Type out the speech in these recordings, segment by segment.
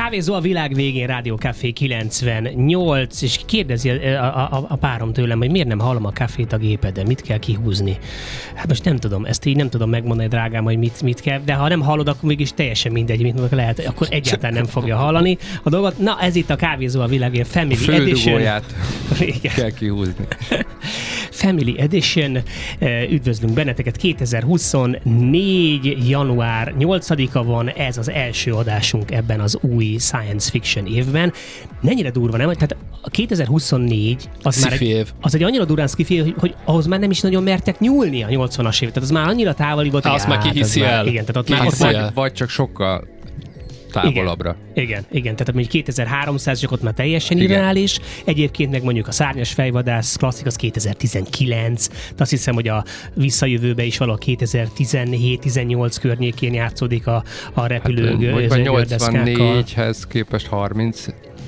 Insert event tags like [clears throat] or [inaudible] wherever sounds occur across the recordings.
Kávézó a világ végén, Rádió Café 98, és kérdezi a, a, a párom tőlem, hogy miért nem hallom a kafét a gépeden, mit kell kihúzni. Hát most nem tudom, ezt így nem tudom megmondani, drágám, hogy mit, mit kell, de ha nem hallod, akkor mégis teljesen mindegy, mit mondok, lehet, akkor egyáltalán nem fogja hallani a dolgot. Na, ez itt a Kávézó a világ végén Family Edition. Igen. kell kihúzni. [laughs] Family Edition. Üdvözlünk benneteket 2024. január 8-a van, ez az első adásunk ebben az új science fiction évben. Mennyire durva, nem? Tehát a 2024 az már egy, év. az egy annyira durán skifi, hogy, ahhoz már nem is nagyon mertek nyúlni a 80-as év. Tehát az már annyira távoli volt, hogy Azt már kihiszi el. igen, tehát ott már, ott vagy, vagy csak sokkal távolabbra. Igen, igen, igen. tehát mondjuk 2300 csak ott már teljesen igen. irreális. Egyébként meg mondjuk a szárnyas fejvadász klasszik az 2019, de azt hiszem, hogy a visszajövőbe is valahol 2017-18 környékén játszódik a, a repülő hát, 84-hez képest 30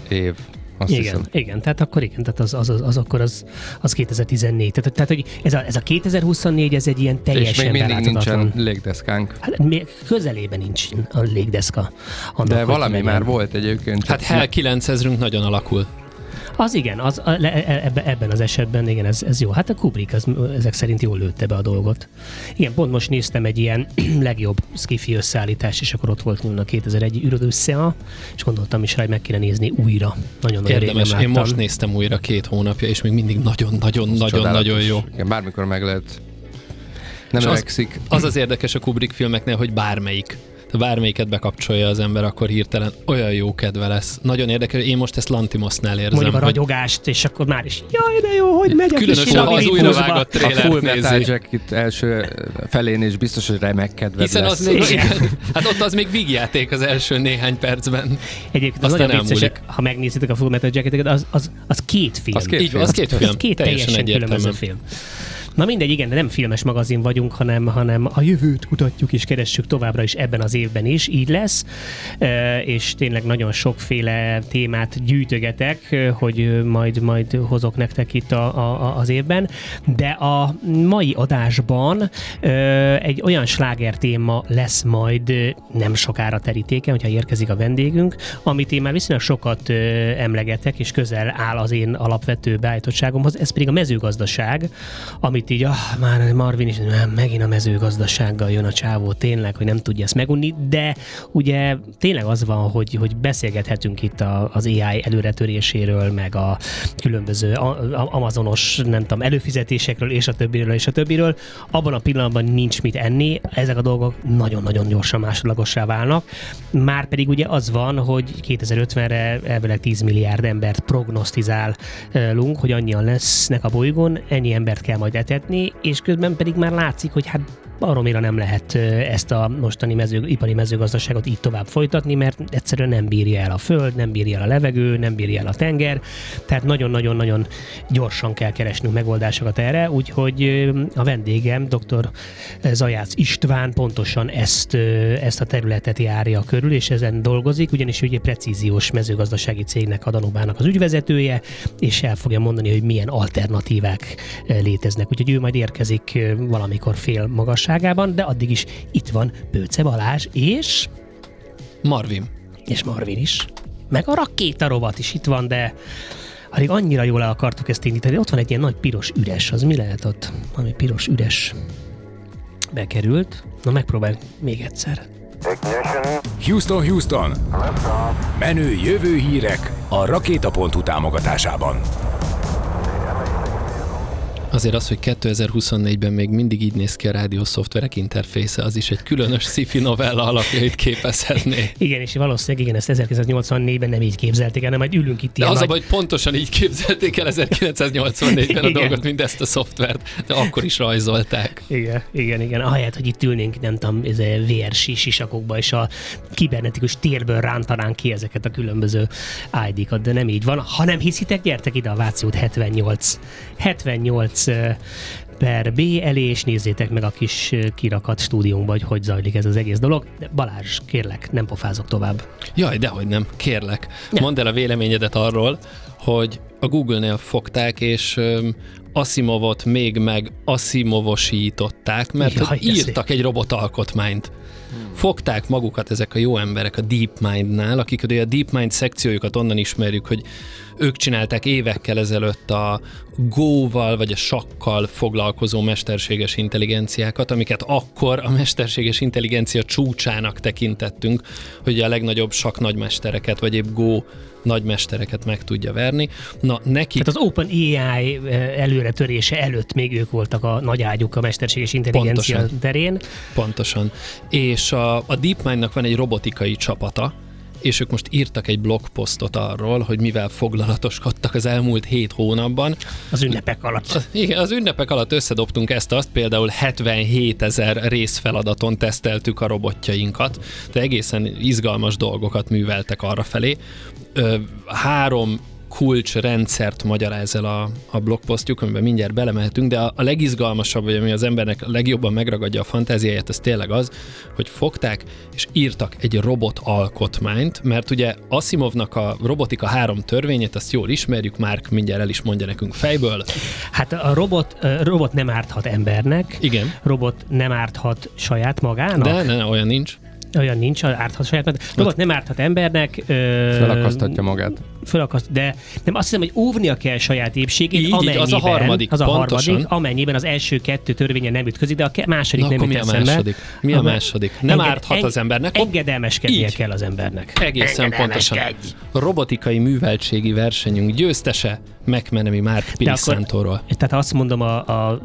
év. Azt igen, hiszem. igen, tehát akkor igen, tehát az, az, az, az akkor az, az 2014. Tehát, tehát hogy ez a, ez a 2024, ez egy ilyen teljesen És még mindig nincsen légdeszkánk. Hát még közelében nincs a légdeszka. Annak, De valami már volt egyébként. Hát Hell 9000-ünk nagyon alakul. Az igen, az, e, ebbe, ebben az esetben igen, ez, ez jó. Hát a Kubrick az, ezek szerint jól lőtte be a dolgot. Igen, pont most néztem egy ilyen [clears throat] legjobb skifi összeállítás, és akkor ott volt a 2001 űröd összea, és gondoltam is rá, hogy meg kéne nézni újra. Nagyon nagyon Érdemes, én most néztem újra két hónapja, és még mindig nagyon-nagyon-nagyon-nagyon jó. Igen, bármikor meg lehet nem az, az az érdekes a Kubrick filmeknél, hogy bármelyik bármelyiket bekapcsolja az ember, akkor hirtelen olyan jó kedve lesz. Nagyon érdekes, én most ezt Lantimosnál érzem. Mondjuk a ragyogást, és akkor már is, jaj, de jó, hogy megyek Különösen, ha az újra vágott A Full Metal Jacket első felén is biztos, hogy remek Hiszen lesz. az még, hát ott az még vígjáték az első néhány percben. Egyébként az nagyon vicces, ha megnézitek a Full Metal Jacket, az, az, az két film. Az két Így, film. Az két film. Az két teljesen, teljesen különböző film. Na mindegy, igen, de nem filmes magazin vagyunk, hanem, hanem a jövőt kutatjuk és keressük továbbra is ebben az évben is, így lesz, és tényleg nagyon sokféle témát gyűjtögetek, hogy majd, majd hozok nektek itt a, a, az évben, de a mai adásban egy olyan sláger téma lesz majd nem sokára terítéken, hogyha érkezik a vendégünk, amit én már viszonylag sokat emlegetek, és közel áll az én alapvető beállítottságomhoz, ez pedig a mezőgazdaság, amit itt így, ah, már Marvin is, nem, megint a mezőgazdasággal jön a csávó, tényleg, hogy nem tudja ezt megunni, de ugye tényleg az van, hogy, hogy beszélgethetünk itt a, az AI előretöréséről, meg a különböző amazonos, nem tudom, előfizetésekről, és a többiről, és a többiről. Abban a pillanatban nincs mit enni, ezek a dolgok nagyon-nagyon gyorsan másodlagossá válnak. Már pedig ugye az van, hogy 2050-re elvileg 10 milliárd embert prognosztizálunk, hogy annyian lesznek a bolygón, ennyi embert kell majd etetni, fizetni, és közben pedig már látszik, hogy hát baromira nem lehet ezt a mostani mező, ipari mezőgazdaságot így tovább folytatni, mert egyszerűen nem bírja el a föld, nem bírja el a levegő, nem bírja el a tenger, tehát nagyon-nagyon-nagyon gyorsan kell keresnünk megoldásokat erre, úgyhogy a vendégem, dr. Zajász István pontosan ezt, ezt a területet járja körül, és ezen dolgozik, ugyanis ugye precíziós mezőgazdasági cégnek a Danubának az ügyvezetője, és el fogja mondani, hogy milyen alternatívák léteznek. Úgyhogy ő majd érkezik valamikor fél magasság magasságában, de addig is itt van Bőce Balázs és... Marvin. És Marvin is. Meg a rakéta rovat is itt van, de alig annyira jól el akartuk ezt indítani. Ott van egy ilyen nagy piros üres, az mi lehet ott? Ami piros üres bekerült. Na megpróbálj még egyszer. Houston, Houston! Menő jövő hírek a Rakéta.hu támogatásában. Azért az, hogy 2024-ben még mindig így néz ki a rádió szoftverek interfésze, az is egy különös sci-fi novella alapjait képezhetné. Igen, és valószínűleg igen, ezt 1984-ben nem így képzelték el, hanem majd ülünk itt De az nagy... a baj, hogy pontosan így képzelték el 1984-ben a dolgot, mint ezt a szoftvert, de akkor is rajzolták. Igen, igen, igen. Ahelyett, hogy itt ülnénk, nem tudom, ez VR sisakokba, és a kibernetikus térből rántanánk ki ezeket a különböző ID-kat, de nem így van. Ha nem hiszitek, gyertek ide a Vációt 78. 78 per B elé, és nézzétek meg a kis kirakat stúdiónkba, hogy hogy zajlik ez az egész dolog. De Balázs, kérlek, nem pofázok tovább. Jaj, dehogy nem, kérlek. Nem. Mondd el a véleményedet arról, hogy a Google-nél fogták, és um, Asimovot még meg Asimovosították, mert Jaj, írtak egy robotalkotmányt. Fogták magukat ezek a jó emberek a DeepMind-nál, akik ugye a DeepMind szekciójukat onnan ismerjük, hogy ők csinálták évekkel ezelőtt a Go-val vagy a sakkal foglalkozó mesterséges intelligenciákat, amiket akkor a mesterséges intelligencia csúcsának tekintettünk, hogy a legnagyobb sakk nagymestereket, vagy épp Go nagymestereket meg tudja verni. Na, neki... Tehát az OpenAI eh, előretörése előtt még ők voltak a nagy ágyuk a mesterséges intelligencia Pontosan. terén. Pontosan. És a, a DeepMind-nak van egy robotikai csapata, és ők most írtak egy blogposztot arról, hogy mivel foglalatoskodtak az elmúlt hét hónapban. Az ünnepek alatt. Igen, az ünnepek alatt összedobtunk ezt-azt, például 77 ezer részfeladaton teszteltük a robotjainkat, de egészen izgalmas dolgokat műveltek arra felé. Három kulcsrendszert magyaráz el a, a blogposztjuk, amiben mindjárt belemehetünk, de a, a legizgalmasabb, vagy ami az embernek legjobban megragadja a fantáziáját, az tényleg az, hogy fogták és írtak egy robot alkotmányt, mert ugye Asimovnak a robotika három törvényét, azt jól ismerjük, már mindjárt el is mondja nekünk fejből. Hát a robot, a robot nem árthat embernek, Igen. robot nem árthat saját magának. De ne, ne, olyan nincs. Olyan nincs, árthat saját magának. Robot nem árthat embernek. Ö, Felakasztatja magát. Fölakaszt, de nem azt hiszem, hogy óvnia kell saját épségét, Így, így, amennyiben, az a harmadik, az a pontosan. harmadik, amennyiben az első kettő törvénye nem ütközik, de a ke- második Na, nem akkor jut mi a eszembe. második? Mi a második? Nem árthat az embernek. Engedelmeskednie Így. kell az embernek. Egészen pontosan. A robotikai műveltségi versenyünk győztese McMenemy Mark De Pilisantóról. Tehát azt mondom a, a,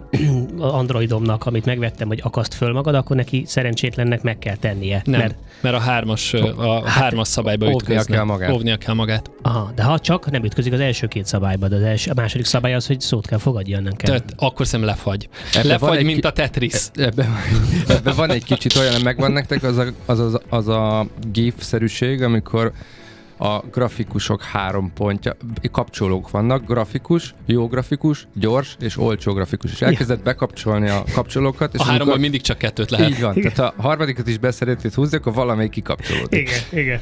a Androidomnak, amit megvettem, hogy akaszt föl magad, akkor neki szerencsétlennek meg kell tennie. Nem, Mert, mert a hármas, a hármas szabályba óvnia ütközne. kell magát. Óvnia kell magát. aha, de ha csak nem ütközik az első két szabályba, de az első, a második szabály az, hogy szót kell fogadja, nem kell. Tehát akkor szem lefagy. Ebbe lefagy, mint ki- a Tetris. Ebben ebbe van egy kicsit olyan, megvan nektek az a, az, az, az a GIF-szerűség, amikor a grafikusok három pontja, kapcsolók vannak, grafikus, jó grafikus, gyors és olcsó grafikus. És elkezdett bekapcsolni a kapcsolókat. És A háromból amikor- mindig csak kettőt lehet. Így van, tehát ha a harmadikat is beszeretét húzni, akkor valamelyik kikapcsolódik. Igen, igen.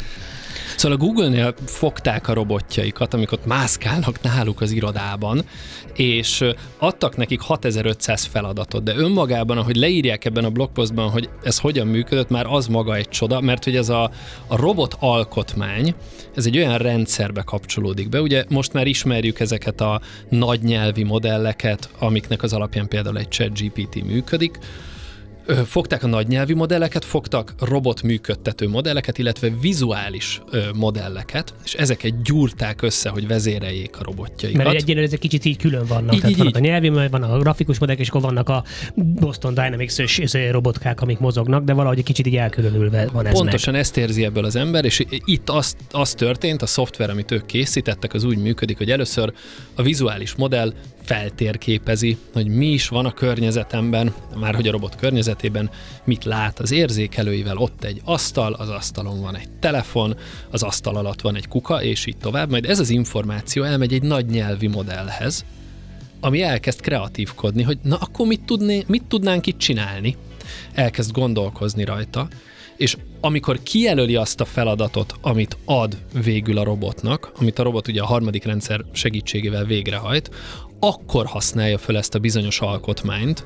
Szóval a Google-nél fogták a robotjaikat, amik ott mászkálnak náluk az irodában, és adtak nekik 6500 feladatot, de önmagában, ahogy leírják ebben a blogpostban, hogy ez hogyan működött, már az maga egy csoda, mert hogy ez a, a robot alkotmány, ez egy olyan rendszerbe kapcsolódik be, ugye most már ismerjük ezeket a nagy nyelvi modelleket, amiknek az alapján például egy ChatGPT működik, fogták a nagy nyelvi modelleket, fogtak robot működtető modelleket, illetve vizuális modelleket, és ezeket gyúrták össze, hogy vezéreljék a robotjaikat. Mert egyelőre ezek kicsit így külön vannak. Így, Tehát így, vannak így. a nyelvi, vannak a grafikus modellek, és akkor vannak a Boston Dynamics-ös robotkák, amik mozognak, de valahogy egy kicsit így elkülönülve van ez Pontosan ezt érzi ebből az ember, és itt az, az történt, a szoftver, amit ők készítettek, az úgy működik, hogy először a vizuális modell feltérképezi, hogy mi is van a környezetemben, már hogy a robot környezetében, mit lát az érzékelőivel, ott egy asztal, az asztalon van egy telefon, az asztal alatt van egy kuka, és így tovább. Majd ez az információ elmegy egy nagy nyelvi modellhez, ami elkezd kreatívkodni, hogy na akkor mit, tudné, mit tudnánk itt csinálni. Elkezd gondolkozni rajta, és amikor kijelöli azt a feladatot, amit ad végül a robotnak, amit a robot ugye a harmadik rendszer segítségével végrehajt, akkor használja föl ezt a bizonyos alkotmányt,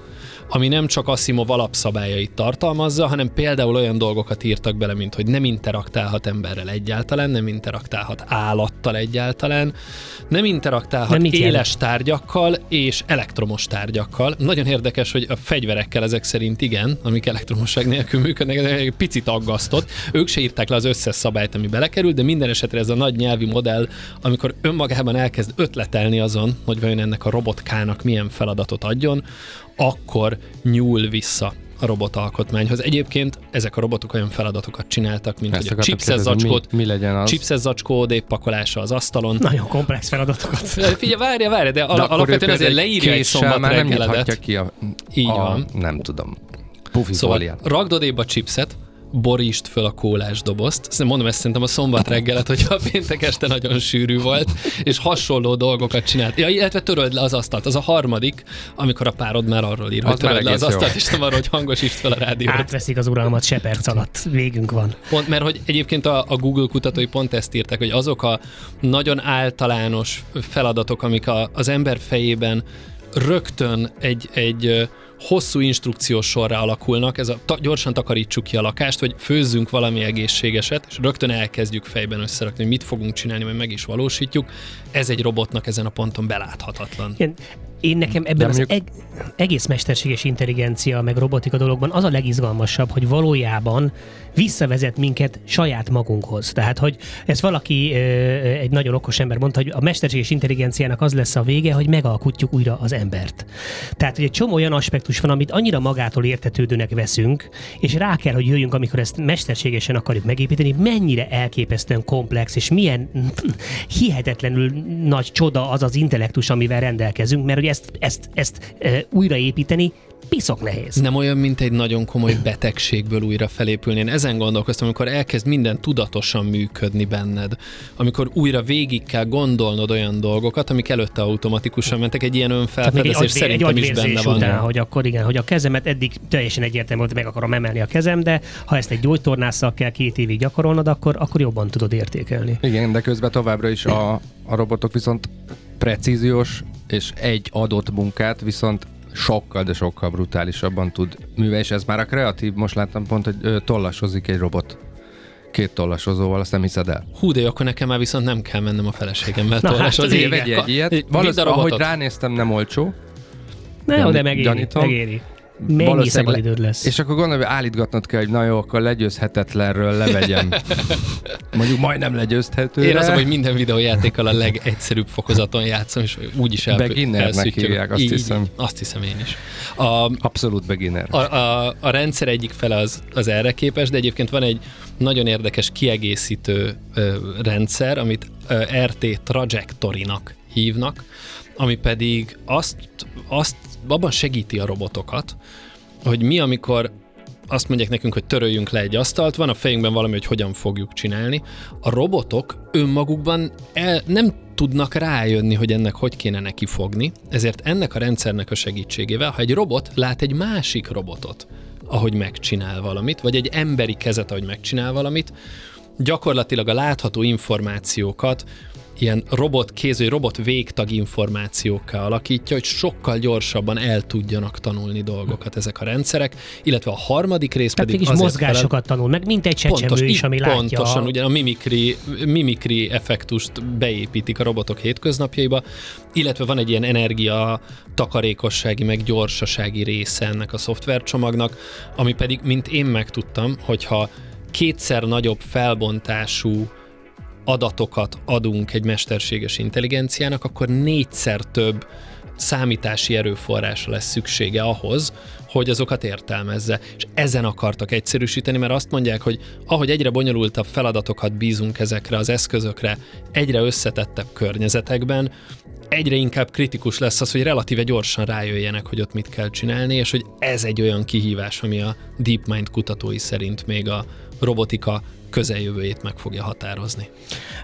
ami nem csak Asimov alapszabályait tartalmazza, hanem például olyan dolgokat írtak bele, mint hogy nem interaktálhat emberrel egyáltalán, nem interaktálhat állattal egyáltalán, nem interaktálhat jelent? éles tárgyakkal és elektromos tárgyakkal. Nagyon érdekes, hogy a fegyverekkel ezek szerint igen, amik elektromosság nélkül működnek, egy picit aggasztott. Ők se írták le az összes szabályt, ami belekerült, de minden esetre ez a nagy nyelvi modell, amikor önmagában elkezd ötletelni azon, hogy vajon ennek a robotkának milyen feladatot adjon, akkor nyúl vissza a robotalkotmányhoz. Egyébként ezek a robotok olyan feladatokat csináltak, mint Ezt hogy a chipset zacskót, mi, mi legyen az? chipset zacskó pakolása az asztalon. Nagyon komplex feladatokat. Figyelj, várja, várja, de, De al- alapvetően azért leírja egy szombat már nem ki a, Így a, van. Nem tudom. Pufi Szóval odébb a chipset, borítsd föl a kólás dobozt. Mondom ezt szerintem a szombat reggelet, hogyha a péntek este nagyon sűrű volt, és hasonló dolgokat csinált. Ja, illetve töröld le az asztalt. Az a harmadik, amikor a párod már arról ír, hogy töröld le az egész jó. asztalt, és nem arról, hogy hangosítsd fel a rádiót. Átveszik az uralmat se perc alatt. Végünk van. Pont, mert hogy egyébként a, a Google kutatói pont ezt írták, hogy azok a nagyon általános feladatok, amik a, az ember fejében rögtön egy, egy hosszú instrukciós sorra alakulnak, ez a ta- gyorsan takarítsuk ki a lakást, vagy főzzünk valami egészségeset, és rögtön elkezdjük fejben összerakni, hogy mit fogunk csinálni, mert meg is valósítjuk. Ez egy robotnak ezen a ponton beláthatatlan. Igen, én nekem ebben az mondjuk- eg- egész mesterséges intelligencia, meg robotika dologban az a legizgalmasabb, hogy valójában visszavezet minket saját magunkhoz. Tehát, hogy ez valaki, egy nagyon okos ember mondta, hogy a mesterséges intelligenciának az lesz a vége, hogy megalkutjuk újra az embert. Tehát, hogy egy csomó olyan aspektus van, amit annyira magától értetődőnek veszünk, és rá kell, hogy jöjjünk, amikor ezt mesterségesen akarjuk megépíteni, mennyire elképesztően komplex, és milyen [laughs] hihetetlenül nagy csoda az az intellektus, amivel rendelkezünk, mert hogy ezt, ezt, ezt újraépíteni piszok nehéz. Nem olyan, mint egy nagyon komoly betegségből újra felépülni. Én ezen gondolkoztam, amikor elkezd minden tudatosan működni benned, amikor újra végig kell gondolnod olyan dolgokat, amik előtte automatikusan mentek, egy ilyen Tehát még egy, önfelfedezés agyvér, egy szerintem is benne van. után, hogy akkor igen, hogy a kezemet eddig teljesen egyértelmű volt, meg akarom emelni a kezem, de ha ezt egy gyógytornásszal kell két évig gyakorolnod, akkor, akkor jobban tudod értékelni. Igen, de közben továbbra is a, a robotok viszont precíziós és egy adott munkát viszont sokkal, de sokkal brutálisabban tud művelni, és ez már a kreatív, most láttam pont, hogy ö, tollasozik egy robot két tollasozóval, azt nem hiszed el. Hú, de jó, akkor nekem már viszont nem kell mennem a feleségemmel [laughs] Na, tollas. hát. Vegyél egy ilyet. Valószínűleg, ahogy ránéztem, nem olcsó. Na jó, Gyan- de megéri, gyanítom. megéri. Mennyi szabadidőd lesz? És akkor gondolom, hogy állítgatnod kell, hogy na jó, akkor legyőzhetetlenről levegyem. [laughs] Mondjuk majdnem legyőzhető. Én az, hogy minden videójátékkal a legegyszerűbb fokozaton játszom, és úgyis el, Beginnernek hívják, azt Így, hiszem. Így, azt hiszem én is. A, Abszolút beginner. a, a, a rendszer egyik fele az, az erre képes, de egyébként van egy nagyon érdekes kiegészítő ö, rendszer, amit ö, RT Trajectory-nak hívnak, ami pedig azt, azt abban segíti a robotokat, hogy mi, amikor azt mondják nekünk, hogy töröljünk le egy asztalt, van a fejünkben valami, hogy hogyan fogjuk csinálni. A robotok önmagukban el, nem tudnak rájönni, hogy ennek hogy kéne neki fogni, ezért ennek a rendszernek a segítségével, ha egy robot lát egy másik robotot, ahogy megcsinál valamit, vagy egy emberi kezet, ahogy megcsinál valamit, gyakorlatilag a látható információkat ilyen robot kéz, vagy robot végtag információkkal alakítja, hogy sokkal gyorsabban el tudjanak tanulni dolgokat ezek a rendszerek, illetve a harmadik rész Tehát pedig azért felel- mozgásokat tanul, meg mint egy csecsemő is, így ami látja. Pontosan, ugye a mimikri, mimikri effektust beépítik a robotok hétköznapjaiba, illetve van egy ilyen energia takarékossági, meg gyorsasági része ennek a szoftvercsomagnak, ami pedig, mint én megtudtam, hogyha kétszer nagyobb felbontású adatokat adunk egy mesterséges intelligenciának, akkor négyszer több számítási erőforrásra lesz szüksége ahhoz, hogy azokat értelmezze. És ezen akartak egyszerűsíteni, mert azt mondják, hogy ahogy egyre bonyolultabb feladatokat bízunk ezekre az eszközökre, egyre összetettebb környezetekben, egyre inkább kritikus lesz az, hogy relatíve gyorsan rájöjjenek, hogy ott mit kell csinálni, és hogy ez egy olyan kihívás, ami a DeepMind kutatói szerint még a robotika közeljövőjét meg fogja határozni.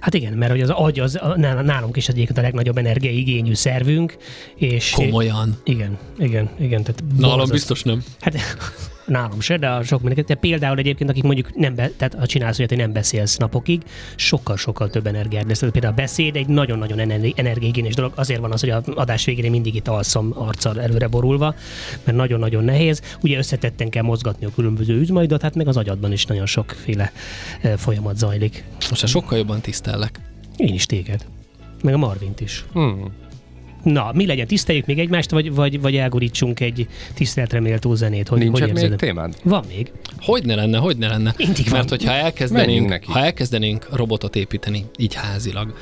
Hát igen, mert hogy az agy az nálunk is egyébként a legnagyobb energiaigényű szervünk, és... Komolyan. Igen, igen, igen. Tehát Nálam biztos nem. Hát [laughs] nálam se, de a sok mindenki. De például egyébként, akik mondjuk nem, be, tehát ha csinálsz olyat, hogy nem beszélsz napokig, sokkal-sokkal több energiád lesz. Például a beszéd egy nagyon-nagyon ener- energiaigényes dolog. Azért van az, hogy a adás végére mindig itt alszom arccal előre borulva, mert nagyon-nagyon nehéz. Ugye összetetten kell mozgatni a különböző üzmaidat, hát meg az agyadban is nagyon sokféle folyamat zajlik. Most sokkal jobban tisztellek. Én is téged. Meg a Marvint is. Hmm. Na, mi legyen? Tiszteljük még egymást, vagy, vagy, vagy elgurítsunk egy tiszteletre méltó zenét? Hogy, Nincs hogy még érzed? témád? Van még. Hogy ne lenne, hogy ne lenne? Mindig van. Mert hogyha Menjünk elkezdenénk, ha elkezdenénk robotot építeni, így házilag,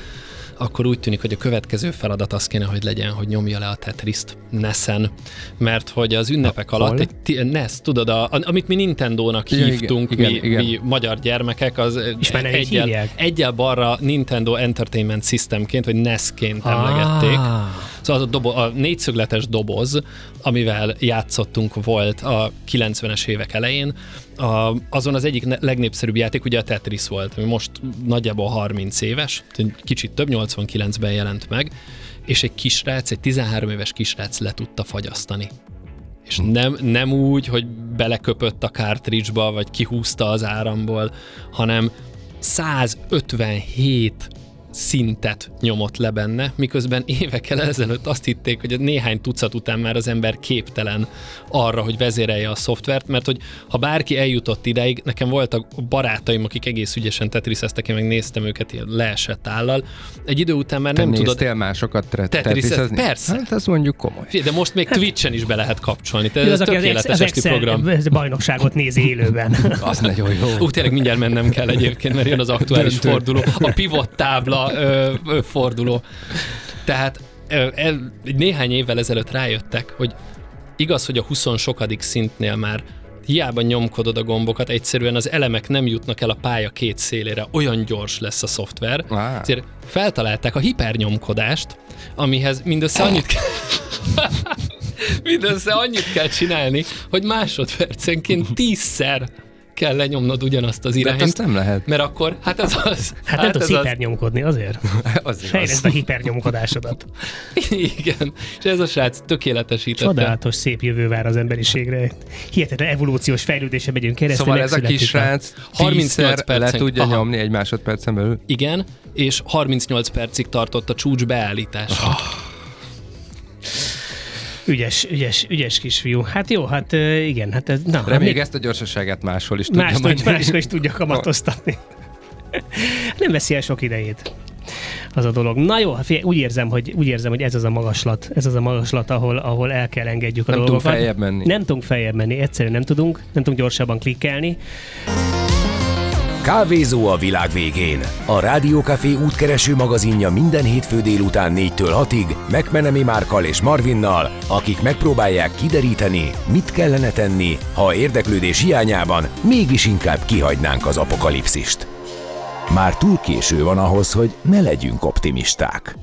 akkor úgy tűnik, hogy a következő feladat az kéne, hogy legyen, hogy nyomja le a Tetriszt Nessen. Mert hogy az ünnepek Hol? alatt egy NES, tudod, a, a- amit mi Nintendo-nak Igen, hívtunk, igen, mi, igen. mi magyar gyermekek, az És már egyel, hívják? egyel balra Nintendo Entertainment Systemként, vagy NES-ként emlegették. Ah. Szóval az a, dobo- a négyszögletes doboz, amivel játszottunk volt a 90-es évek elején, a, azon az egyik legnépszerűbb játék ugye a Tetris volt, ami most nagyjából 30 éves, kicsit több, 89-ben jelent meg, és egy kisrác, egy 13 éves kisrác le tudta fagyasztani. És nem, nem úgy, hogy beleköpött a cartridge-ba, vagy kihúzta az áramból, hanem 157 szintet nyomott le benne, miközben évekkel ezelőtt azt hitték, hogy néhány tucat után már az ember képtelen arra, hogy vezérelje a szoftvert, mert hogy ha bárki eljutott ideig, nekem voltak barátaim, akik egész ügyesen tetriszeztek, én meg néztem őket ilyen leesett állal. Egy idő után már Te nem tudod... másokat tre- tetriszezni? Persze. Hát ez mondjuk komoly. De most még Twitchen is be lehet kapcsolni. Tehát ez az, tökéletes az esti program. bajnokságot nézi élőben. [laughs] Az nagyon jó. Ú, tényleg mindjárt mennem kell egyébként, mert jön az aktuális Döntő. forduló, a pivot tábla ö, ö, forduló. Tehát ö, el, néhány évvel ezelőtt rájöttek, hogy igaz, hogy a 20 sokadik szintnél már hiába nyomkodod a gombokat, egyszerűen az elemek nem jutnak el a pálya két szélére, olyan gyors lesz a szoftver. Á. Ezért feltalálták a hipernyomkodást, amihez mindössze annyit kell... [laughs] mindössze annyit kell csinálni, hogy másodpercenként tízszer kell lenyomnod ugyanazt az De hát irányt. azt nem lehet. Mert akkor, hát ez az. Hát nem tudsz az. hipernyomkodni azért. [laughs] Az igaz. Fejleszd a hipernyomkodásodat. [laughs] Igen, és ez a srác tökéletesítette. Csodálatos szép jövő vár az emberiségre. Hihetetlen evolúciós fejlődése megyünk keresztül. Szóval ez a kis srác 38 38 le tudja Aha. nyomni egy másodpercen belül. Igen, és 38 percig tartott a csúcs beállítása. Ah. Ügyes, ügyes, ügyes kisfiú. Hát jó, hát igen, hát ez, na, Reméljük még ezt a gyorsaságát máshol is tudja más, majd. tud, máskor is tudja [laughs] kamatoztatni. [laughs] Nem veszi el sok idejét az a dolog. Na jó, hát úgy érzem, hogy, úgy érzem, hogy ez az a magaslat, ez az a magaslat, ahol, ahol el kell engedjük a Nem tudunk dolgokat. feljebb menni. Nem tudunk feljebb menni, egyszerűen nem tudunk, nem tudunk gyorsabban klikkelni. Kávézó a világ végén. A Rádiókafé útkereső magazinja minden hétfő délután 4-től 6-ig Megmenemi Márkal és Marvinnal, akik megpróbálják kideríteni, mit kellene tenni, ha érdeklődés hiányában mégis inkább kihagynánk az apokalipszist. Már túl késő van ahhoz, hogy ne legyünk optimisták.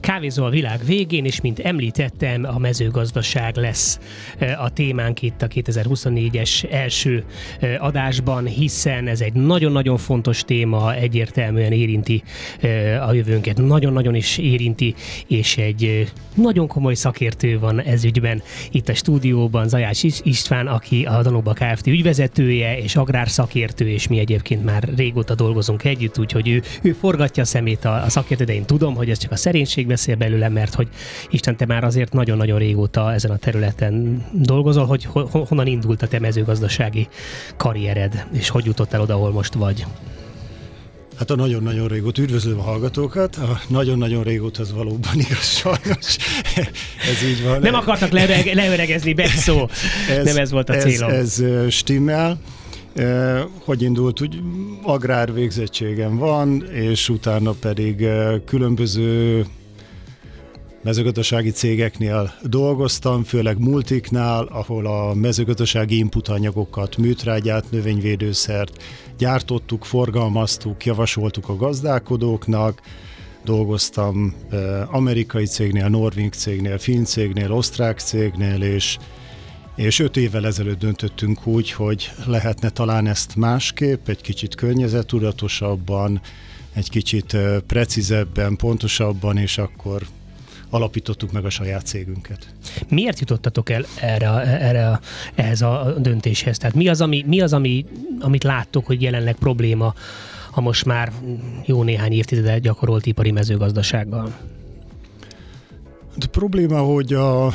Kávézó a világ végén, és mint említettem, a mezőgazdaság lesz eh, a témánk itt a 2024-es első eh, adásban, hiszen ez egy nagyon-nagyon fontos téma, egyértelműen érinti eh, a jövőnket, nagyon-nagyon is érinti, és egy nagyon komoly szakértő van ez ügyben itt a stúdióban, Zajács Is- István, aki a Danóba Kft. ügyvezetője és agrárszakértő, és mi egyébként már régóta dolgozunk együtt, úgyhogy ő, ő forgatja a szemét a, a szakértő, de én tudom, hogy ez csak a szerénység beszél belőle, mert hogy Isten, te már azért nagyon-nagyon régóta ezen a területen dolgozol, hogy ho- honnan indult a te mezőgazdasági karriered, és hogy jutottál oda, ahol most vagy. Hát a nagyon-nagyon régóta üdvözlöm a hallgatókat. A nagyon-nagyon régóta az valóban igaz, sajnos. ez így van. Nem akartak leöreg, leöregezni, beszó. Nem ez volt a célom. Ez, ez stimmel. Hogy indult, úgy agrár végzettségem van, és utána pedig különböző mezőgazdasági cégeknél dolgoztam, főleg multiknál, ahol a mezőgazdasági inputanyagokat, műtrágyát, növényvédőszert gyártottuk, forgalmaztuk, javasoltuk a gazdálkodóknak, dolgoztam eh, amerikai cégnél, norvég cégnél, finn cégnél, osztrák cégnél, és, és öt évvel ezelőtt döntöttünk úgy, hogy lehetne talán ezt másképp, egy kicsit környezettudatosabban, egy kicsit eh, precízebben, pontosabban, és akkor alapítottuk meg a saját cégünket. Miért jutottatok el erre, erre a, ehhez a döntéshez? Tehát mi az, ami, mi az ami, amit láttok, hogy jelenleg probléma a most már jó néhány évtizede gyakorolt ipari mezőgazdasággal? A probléma, hogy a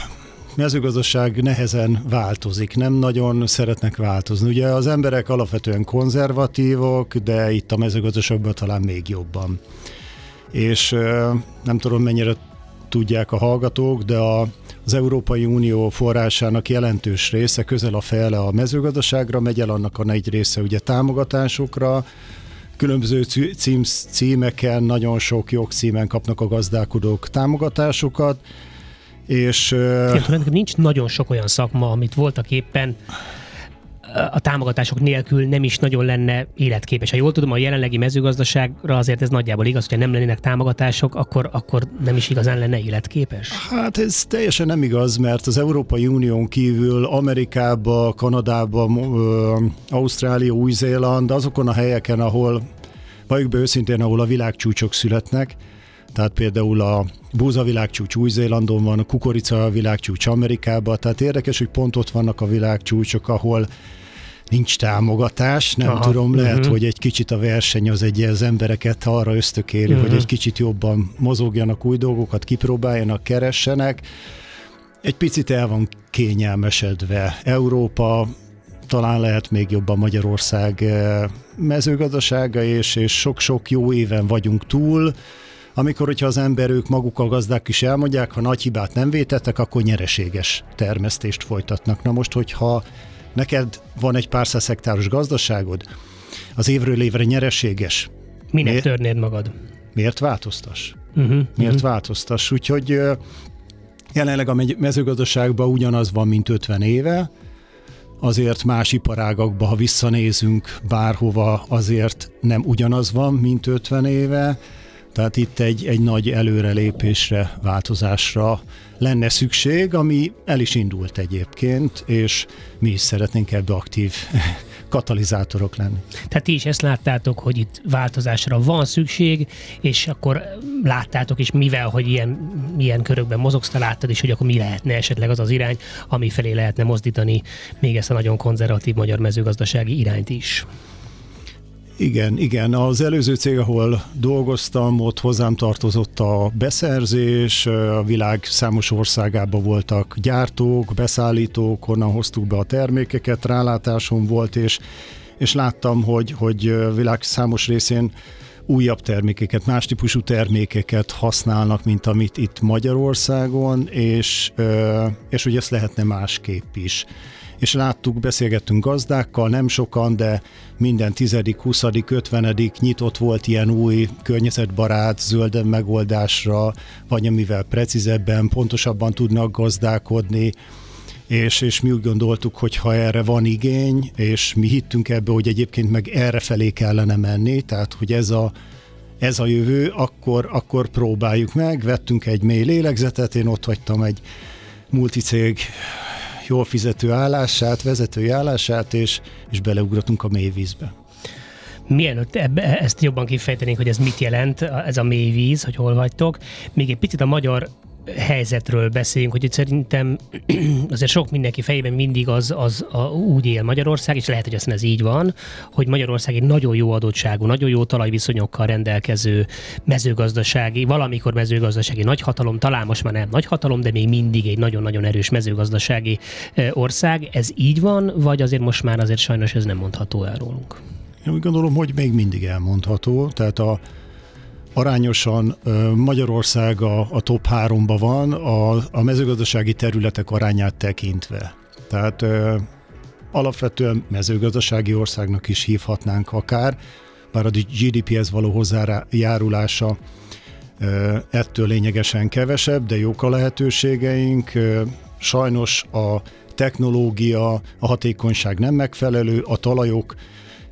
mezőgazdaság nehezen változik, nem nagyon szeretnek változni. Ugye az emberek alapvetően konzervatívok, de itt a mezőgazdaságban talán még jobban. És nem tudom mennyire tudják a hallgatók, de a, az Európai Unió forrásának jelentős része, közel a fele a mezőgazdaságra megy el, annak a nagy része ugye támogatásokra, különböző cí- cím, címeken, nagyon sok jogcímen kapnak a gazdálkodók támogatásokat, és Igen, nincs nagyon sok olyan szakma, amit voltak éppen a támogatások nélkül nem is nagyon lenne életképes. Ha jól tudom, a jelenlegi mezőgazdaságra azért ez nagyjából igaz, hogyha nem lennének támogatások, akkor, akkor nem is igazán lenne életképes. Hát ez teljesen nem igaz, mert az Európai Unión kívül Amerikába, Kanadába, Ausztrália, Új-Zéland, azokon a helyeken, ahol, valljuk be őszintén, ahol a világcsúcsok születnek, tehát például a búza világcsúcs Új-Zélandon van, a kukorica világcsúcs Amerikában, tehát érdekes, hogy pont ott vannak a világcsúcsok, ahol nincs támogatás, nem Aha, tudom, lehet, uh-huh. hogy egy kicsit a verseny az egy az embereket arra ösztökéli, uh-huh. hogy egy kicsit jobban mozogjanak új dolgokat, kipróbáljanak, keressenek. Egy picit el van kényelmesedve. Európa, talán lehet még jobban Magyarország mezőgazdasága, és, és sok-sok jó éven vagyunk túl, amikor, hogyha az ember ők maguk a gazdák is elmondják, ha nagy hibát nem vétettek, akkor nyereséges termesztést folytatnak. Na most, hogyha neked van egy pár száz hektáros gazdaságod, az évről évre nyereséges. Minek miért, törnéd magad? Miért változtass? Uh-huh, miért uh-huh. változtass? Úgyhogy jelenleg a mezőgazdaságban ugyanaz van, mint 50 éve, azért más iparágakba, ha visszanézünk bárhova, azért nem ugyanaz van, mint 50 éve, tehát itt egy, egy nagy előrelépésre, változásra lenne szükség, ami el is indult egyébként, és mi is szeretnénk ebbe aktív [laughs] katalizátorok lenni. Tehát ti is ezt láttátok, hogy itt változásra van szükség, és akkor láttátok is, mivel, hogy ilyen, ilyen körökben mozogsz, te láttad is, hogy akkor mi lehetne esetleg az az irány, ami felé lehetne mozdítani még ezt a nagyon konzervatív magyar mezőgazdasági irányt is. Igen, igen. Az előző cég, ahol dolgoztam, ott hozzám tartozott a beszerzés, a világ számos országában voltak gyártók, beszállítók, onnan hoztuk be a termékeket, rálátásom volt, és, és láttam, hogy, hogy világ számos részén újabb termékeket, más típusú termékeket használnak, mint amit itt Magyarországon, és, és hogy ezt lehetne másképp is és láttuk, beszélgettünk gazdákkal, nem sokan, de minden tizedik, huszadik, ötvenedik nyitott volt ilyen új környezetbarát, zöldebb megoldásra, vagy amivel precízebben, pontosabban tudnak gazdálkodni, és, és mi úgy gondoltuk, hogy ha erre van igény, és mi hittünk ebbe, hogy egyébként meg erre felé kellene menni, tehát hogy ez a, ez a jövő, akkor, akkor próbáljuk meg, vettünk egy mély lélegzetet, én ott hagytam egy multicég jól fizető állását, vezetői állását, és, és beleugratunk a mély vízbe. Mielőtt ebbe, ezt jobban kifejtenénk, hogy ez mit jelent, ez a mély víz, hogy hol vagytok, még egy picit a magyar helyzetről beszéljünk, hogy itt szerintem [clears throat] azért sok mindenki fejében mindig az, az a, úgy él Magyarország, és lehet, hogy aztán ez így van, hogy Magyarország egy nagyon jó adottságú, nagyon jó talajviszonyokkal rendelkező mezőgazdasági, valamikor mezőgazdasági nagyhatalom, talán most már nem nagyhatalom, de még mindig egy nagyon-nagyon erős mezőgazdasági ország. Ez így van, vagy azért most már azért sajnos ez nem mondható el rólunk? Én úgy gondolom, hogy még mindig elmondható. Tehát a, arányosan Magyarország a, a top 3-ba van a, a mezőgazdasági területek arányát tekintve. Tehát ö, alapvetően mezőgazdasági országnak is hívhatnánk akár, bár a GDP-hez való hozzájárulása ö, ettől lényegesen kevesebb, de jók a lehetőségeink. Ö, sajnos a technológia, a hatékonyság nem megfelelő, a talajok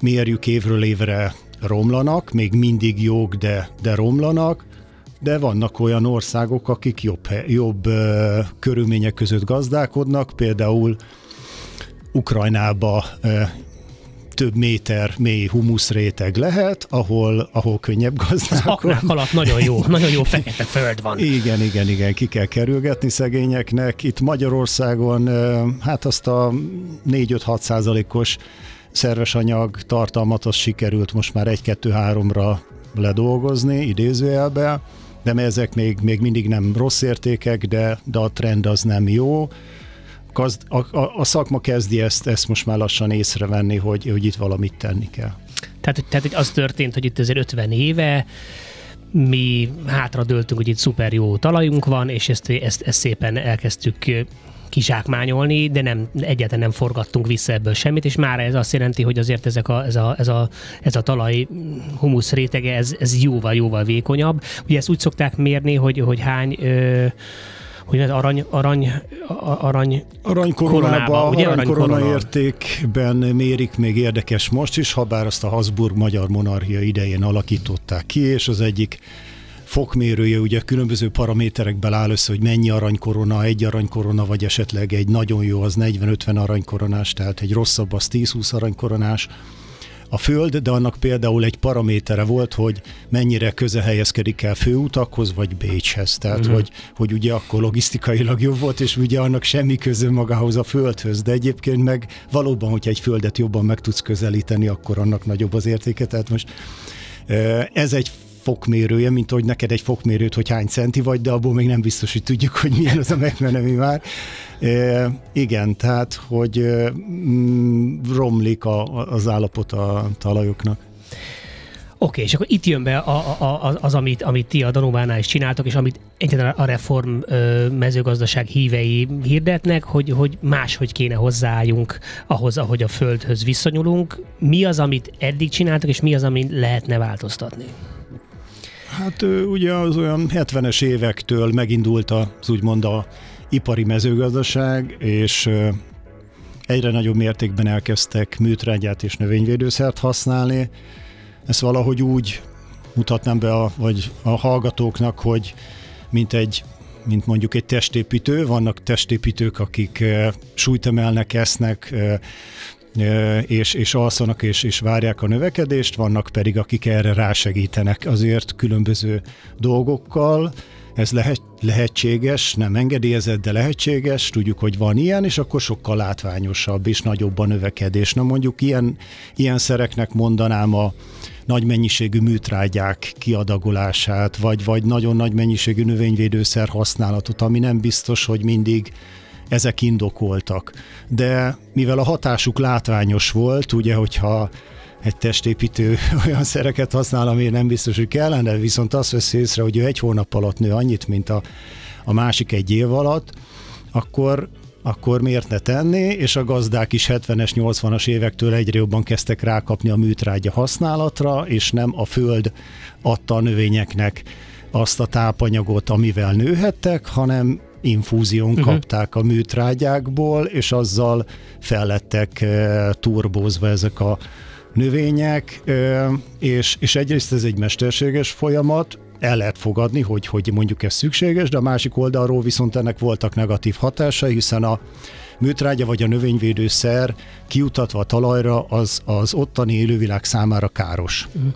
mérjük évről évre romlanak, még mindig jók, de, de romlanak, de vannak olyan országok, akik jobb, jobb ö, körülmények között gazdálkodnak, például Ukrajnába ö, több méter mély humuszréteg lehet, ahol, ahol könnyebb gazdálkodni. Az alatt nagyon jó, nagyon jó fekete föld van. Igen, igen, igen, ki kell kerülgetni szegényeknek. Itt Magyarországon hát azt a 4-5-6 százalékos szerves anyag tartalmat az sikerült most már egy-kettő-háromra ledolgozni, idézőjelbe, de ezek még, még mindig nem rossz értékek, de, de a trend az nem jó. Gazd, a, a, a szakma kezdi ezt, ezt most már lassan észrevenni, hogy, hogy itt valamit tenni kell. Tehát, tehát az történt, hogy itt azért 50 éve mi hátradőltünk, hogy itt szuper jó talajunk van, és ezt, ezt, ezt szépen elkezdtük kizsákmányolni, de nem, egyáltalán nem forgattunk vissza ebből semmit, és már ez azt jelenti, hogy azért ezek a, ez, a, ez, a, ez a talaj humusz rétege, ez, ez jóval, jóval vékonyabb. Ugye ezt úgy szokták mérni, hogy, hogy hány ö, hogy az arany, arany, arany aranykoronába, ugye? aranykorona arany értékben mérik még érdekes most is, ha bár azt a Habsburg magyar monarchia idején alakították ki, és az egyik fokmérője ugye különböző paraméterekből áll össze, hogy mennyi aranykorona, egy aranykorona, vagy esetleg egy nagyon jó, az 40-50 aranykoronás, tehát egy rosszabb, az 10-20 aranykoronás. a föld, de annak például egy paramétere volt, hogy mennyire köze helyezkedik el főutakhoz, vagy Bécshez. Tehát, uh-huh. hogy, hogy ugye akkor logisztikailag jobb volt, és ugye annak semmi köze magához a földhöz, de egyébként meg valóban, hogyha egy földet jobban meg tudsz közelíteni, akkor annak nagyobb az értéke. Tehát most ez egy fokmérője, mint hogy neked egy fokmérőt, hogy hány centi vagy, de abból még nem biztos, hogy tudjuk, hogy milyen az a megmenemi már. E, igen, tehát, hogy mm, romlik a, az állapot a talajoknak. Oké, okay, és akkor itt jön be a, a, az, amit, amit ti a Danubánál is csináltok, és amit egyáltalán a reform ö, mezőgazdaság hívei hirdetnek, hogy, hogy máshogy kéne hozzáálljunk ahhoz, ahogy a földhöz viszonyulunk. Mi az, amit eddig csináltak, és mi az, amit lehetne változtatni? Hát ugye az olyan 70-es évektől megindult az úgymond a ipari mezőgazdaság, és egyre nagyobb mértékben elkezdtek műtrágyát és növényvédőszert használni. Ezt valahogy úgy mutatnám be a, vagy a hallgatóknak, hogy mint egy mint mondjuk egy testépítő, vannak testépítők, akik súlyt emelnek, esznek, és, és alszanak és, és várják a növekedést, vannak pedig, akik erre rásegítenek azért különböző dolgokkal, ez lehet, lehetséges, nem engedélyezett, de lehetséges, tudjuk, hogy van ilyen, és akkor sokkal látványosabb és nagyobb a növekedés. Na mondjuk ilyen, ilyen szereknek mondanám a nagy mennyiségű műtrágyák kiadagolását, vagy, vagy nagyon nagy mennyiségű növényvédőszer használatot, ami nem biztos, hogy mindig ezek indokoltak. De mivel a hatásuk látványos volt, ugye, hogyha egy testépítő [laughs] olyan szereket használ, ami nem biztos, hogy kellene, viszont azt vesz észre, hogy ő egy hónap alatt nő annyit, mint a, a másik egy év alatt, akkor akkor miért ne tenni, és a gazdák is 70-es, 80-as évektől egyre jobban kezdtek rákapni a műtrágya használatra, és nem a föld adta a növényeknek azt a tápanyagot, amivel nőhettek, hanem infúzión uh-huh. kapták a műtrágyákból, és azzal fellettek e, turbózva ezek a növények, e, és, és egyrészt ez egy mesterséges folyamat, el lehet fogadni, hogy, hogy mondjuk ez szükséges, de a másik oldalról viszont ennek voltak negatív hatásai, hiszen a műtrágya vagy a növényvédőszer kiutatva a talajra az, az ottani élővilág számára káros. Uh-huh.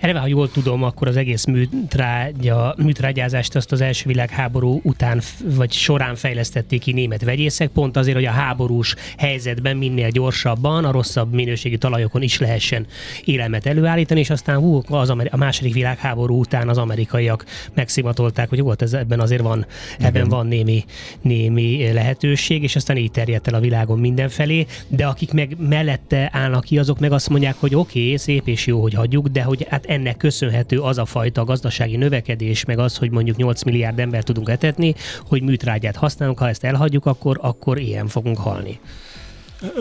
Eleve, ha jól tudom, akkor az egész műtrágya, műtrágyázást azt az első világháború után vagy során fejlesztették ki német vegyészek, pont azért, hogy a háborús helyzetben minél gyorsabban a rosszabb minőségű talajokon is lehessen élelmet előállítani, és aztán hú, az a második világháború után az amerikaiak megszimatolták, hogy volt ez ebben azért van, ebben Igen. van némi, némi lehetőség, és aztán így terjedt el a világon mindenfelé, de akik meg mellette állnak ki, azok meg azt mondják, hogy oké, okay, szép és jó, hogy hagyjuk, de hogy hát ennek köszönhető az a fajta gazdasági növekedés, meg az, hogy mondjuk 8 milliárd ember tudunk etetni, hogy műtrágyát használunk, ha ezt elhagyjuk, akkor, akkor ilyen fogunk halni.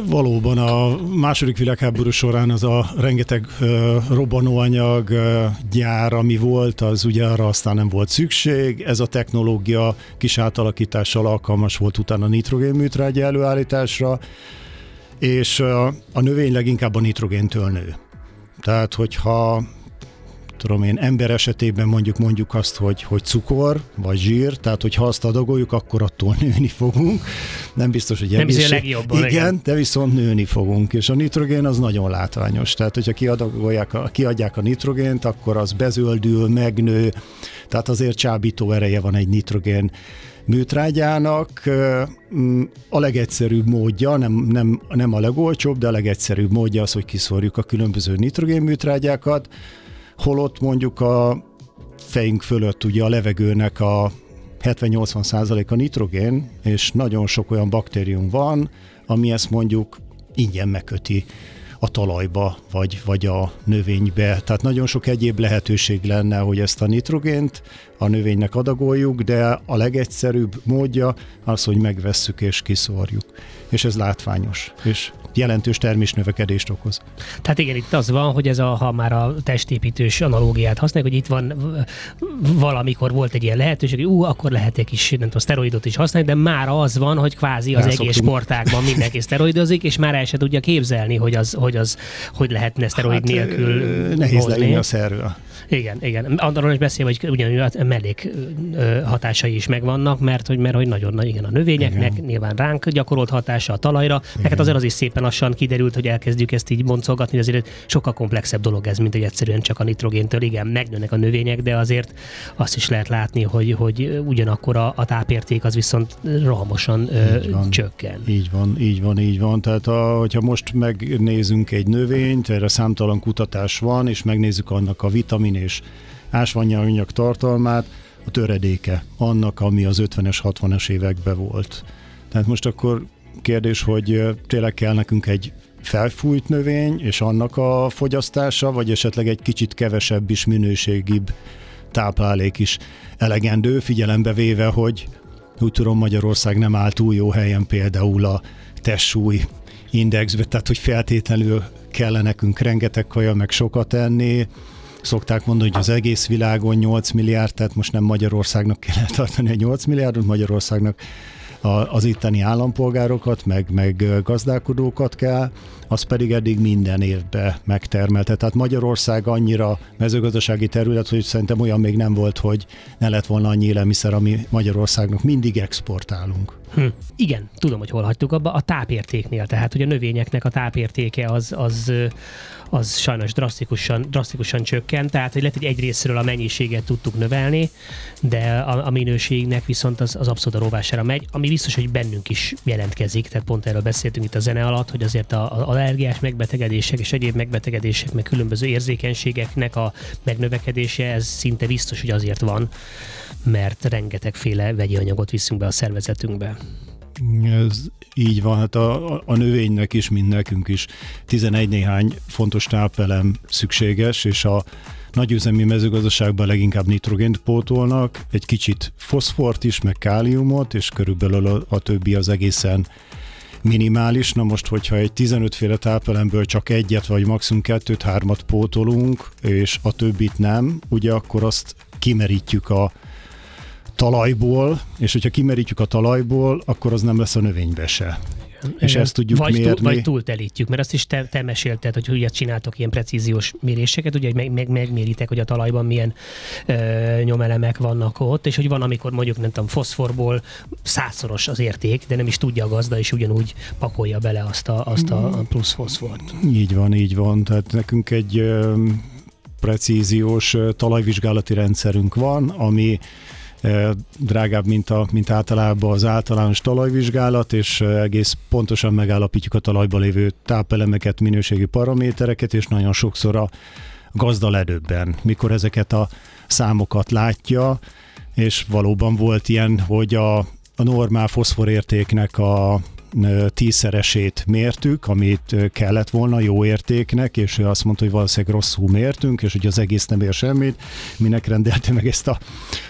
Valóban a második világháború során az a rengeteg robbanóanyag gyár, ami volt, az ugye arra aztán nem volt szükség. Ez a technológia kis átalakítással alkalmas volt utána a nitrogénműtrágya előállításra, és a növény leginkább a nitrogéntől nő. Tehát, hogyha tudom én, ember esetében mondjuk mondjuk azt, hogy, hogy cukor vagy zsír, tehát hogyha azt adagoljuk, akkor attól nőni fogunk. Nem biztos, hogy Nem biztos, legjobban. Igen, igen, de viszont nőni fogunk, és a nitrogén az nagyon látványos. Tehát, hogyha kiadagolják, a, kiadják a nitrogént, akkor az bezöldül, megnő, tehát azért csábító ereje van egy nitrogén műtrágyának mm, a legegyszerűbb módja, nem, nem, nem a legolcsóbb, de a legegyszerűbb módja az, hogy kiszorjuk a különböző nitrogén műtrágyákat, holott mondjuk a fejünk fölött ugye a levegőnek a 70-80 százalék a nitrogén, és nagyon sok olyan baktérium van, ami ezt mondjuk ingyen megköti a talajba, vagy, vagy a növénybe. Tehát nagyon sok egyéb lehetőség lenne, hogy ezt a nitrogént a növénynek adagoljuk, de a legegyszerűbb módja az, hogy megvesszük és kiszórjuk. És ez látványos. És jelentős termésnövekedést okoz. Tehát igen, itt az van, hogy ez a, ha már a testépítős analógiát használjuk, hogy itt van valamikor volt egy ilyen lehetőség, hogy ú, akkor lehet egy kis, nem tudom, szteroidot is használni, de már az van, hogy kvázi az egész sportákban mindenki szteroidozik, és már el se tudja képzelni, hogy az, hogy az, hogy lehetne szteroid hát, nélkül Nehéz lejönni a szerről. Igen, igen. Arról is beszél, hogy ugyanúgy a mellék hatásai is megvannak, mert hogy, mert hogy nagyon nagy, igen, a növényeknek, igen. nyilván ránk gyakorolt hatása a talajra, igen. neked azért az is szépen lassan kiderült, hogy elkezdjük ezt így boncolgatni, azért sokkal komplexebb dolog ez, mint hogy egyszerűen csak a nitrogéntől. Igen, megnőnek a növények, de azért azt is lehet látni, hogy, hogy ugyanakkor a, a tápérték az viszont rohamosan ö, van, csökken. Így van, így van, így van. Tehát a, hogyha most megnézünk egy növényt, erre számtalan kutatás van, és megnézzük annak a vitamin és ásványanyag tartalmát, a töredéke annak, ami az 50-es, 60-es években volt. Tehát most akkor kérdés, hogy tényleg kell nekünk egy felfújt növény, és annak a fogyasztása, vagy esetleg egy kicsit kevesebb is minőségibb táplálék is elegendő, figyelembe véve, hogy úgy tudom Magyarország nem áll túl jó helyen például a testsúly indexbe, tehát hogy feltétlenül kell nekünk rengeteg kaja, meg sokat enni, Szokták mondani, hogy az egész világon 8 milliárd, tehát most nem Magyarországnak kell tartani a 8 milliárdot, Magyarországnak az itteni állampolgárokat, meg, meg gazdálkodókat kell, az pedig eddig minden évben megtermelte. Tehát Magyarország annyira mezőgazdasági terület, hogy szerintem olyan még nem volt, hogy ne lett volna annyi élelmiszer, ami Magyarországnak mindig exportálunk. Hm. Igen, tudom, hogy hol hagytuk abba, a tápértéknél, tehát hogy a növényeknek a tápértéke az, az, az sajnos drasztikusan, drasztikusan csökkent, tehát hogy lehet, hogy egy részről a mennyiséget tudtuk növelni, de a, a minőségnek viszont az, az abszolút a rovására megy, ami biztos, hogy bennünk is jelentkezik, tehát pont erről beszéltünk itt a zene alatt, hogy azért a, a allergiás megbetegedések és egyéb megbetegedések, meg különböző érzékenységeknek a megnövekedése, ez szinte biztos, hogy azért van, mert rengetegféle vegyi anyagot viszünk be a szervezetünkbe. Ez így van, hát a, a növénynek is, mint nekünk is 11 néhány fontos tápelem szükséges, és a nagyüzemi mezőgazdaságban leginkább nitrogént pótolnak, egy kicsit foszfort is, meg káliumot, és körülbelül a, a többi az egészen minimális. Na most, hogyha egy 15 féle tápelemből csak egyet, vagy maximum kettőt, hármat pótolunk, és a többit nem, ugye akkor azt kimerítjük a talajból, és hogyha kimerítjük a talajból, akkor az nem lesz a növénybe se. Igen. És ezt tudjuk vagy mérni. Túl, vagy túltelítjük, mert azt is te, te mesélted, hogy ugye csináltok ilyen precíziós méréseket, ugye meg, meg, megméritek, hogy a talajban milyen ö, nyomelemek vannak ott, és hogy van, amikor mondjuk nem tudom, foszforból százszoros az érték, de nem is tudja a gazda, és ugyanúgy pakolja bele azt a, azt a plusz foszfort. Így van, így van. Tehát nekünk egy ö, precíziós talajvizsgálati rendszerünk van, ami drágább, mint, a, mint általában az általános talajvizsgálat, és egész pontosan megállapítjuk a talajban lévő tápelemeket, minőségi paramétereket, és nagyon sokszor a gazda ledöbben, mikor ezeket a számokat látja, és valóban volt ilyen, hogy a, a normál foszforértéknek a tízszeresét mértük, amit kellett volna jó értéknek, és ő azt mondta, hogy valószínűleg rosszul mértünk, és hogy az egész nem ér semmit, minek rendelte meg ezt a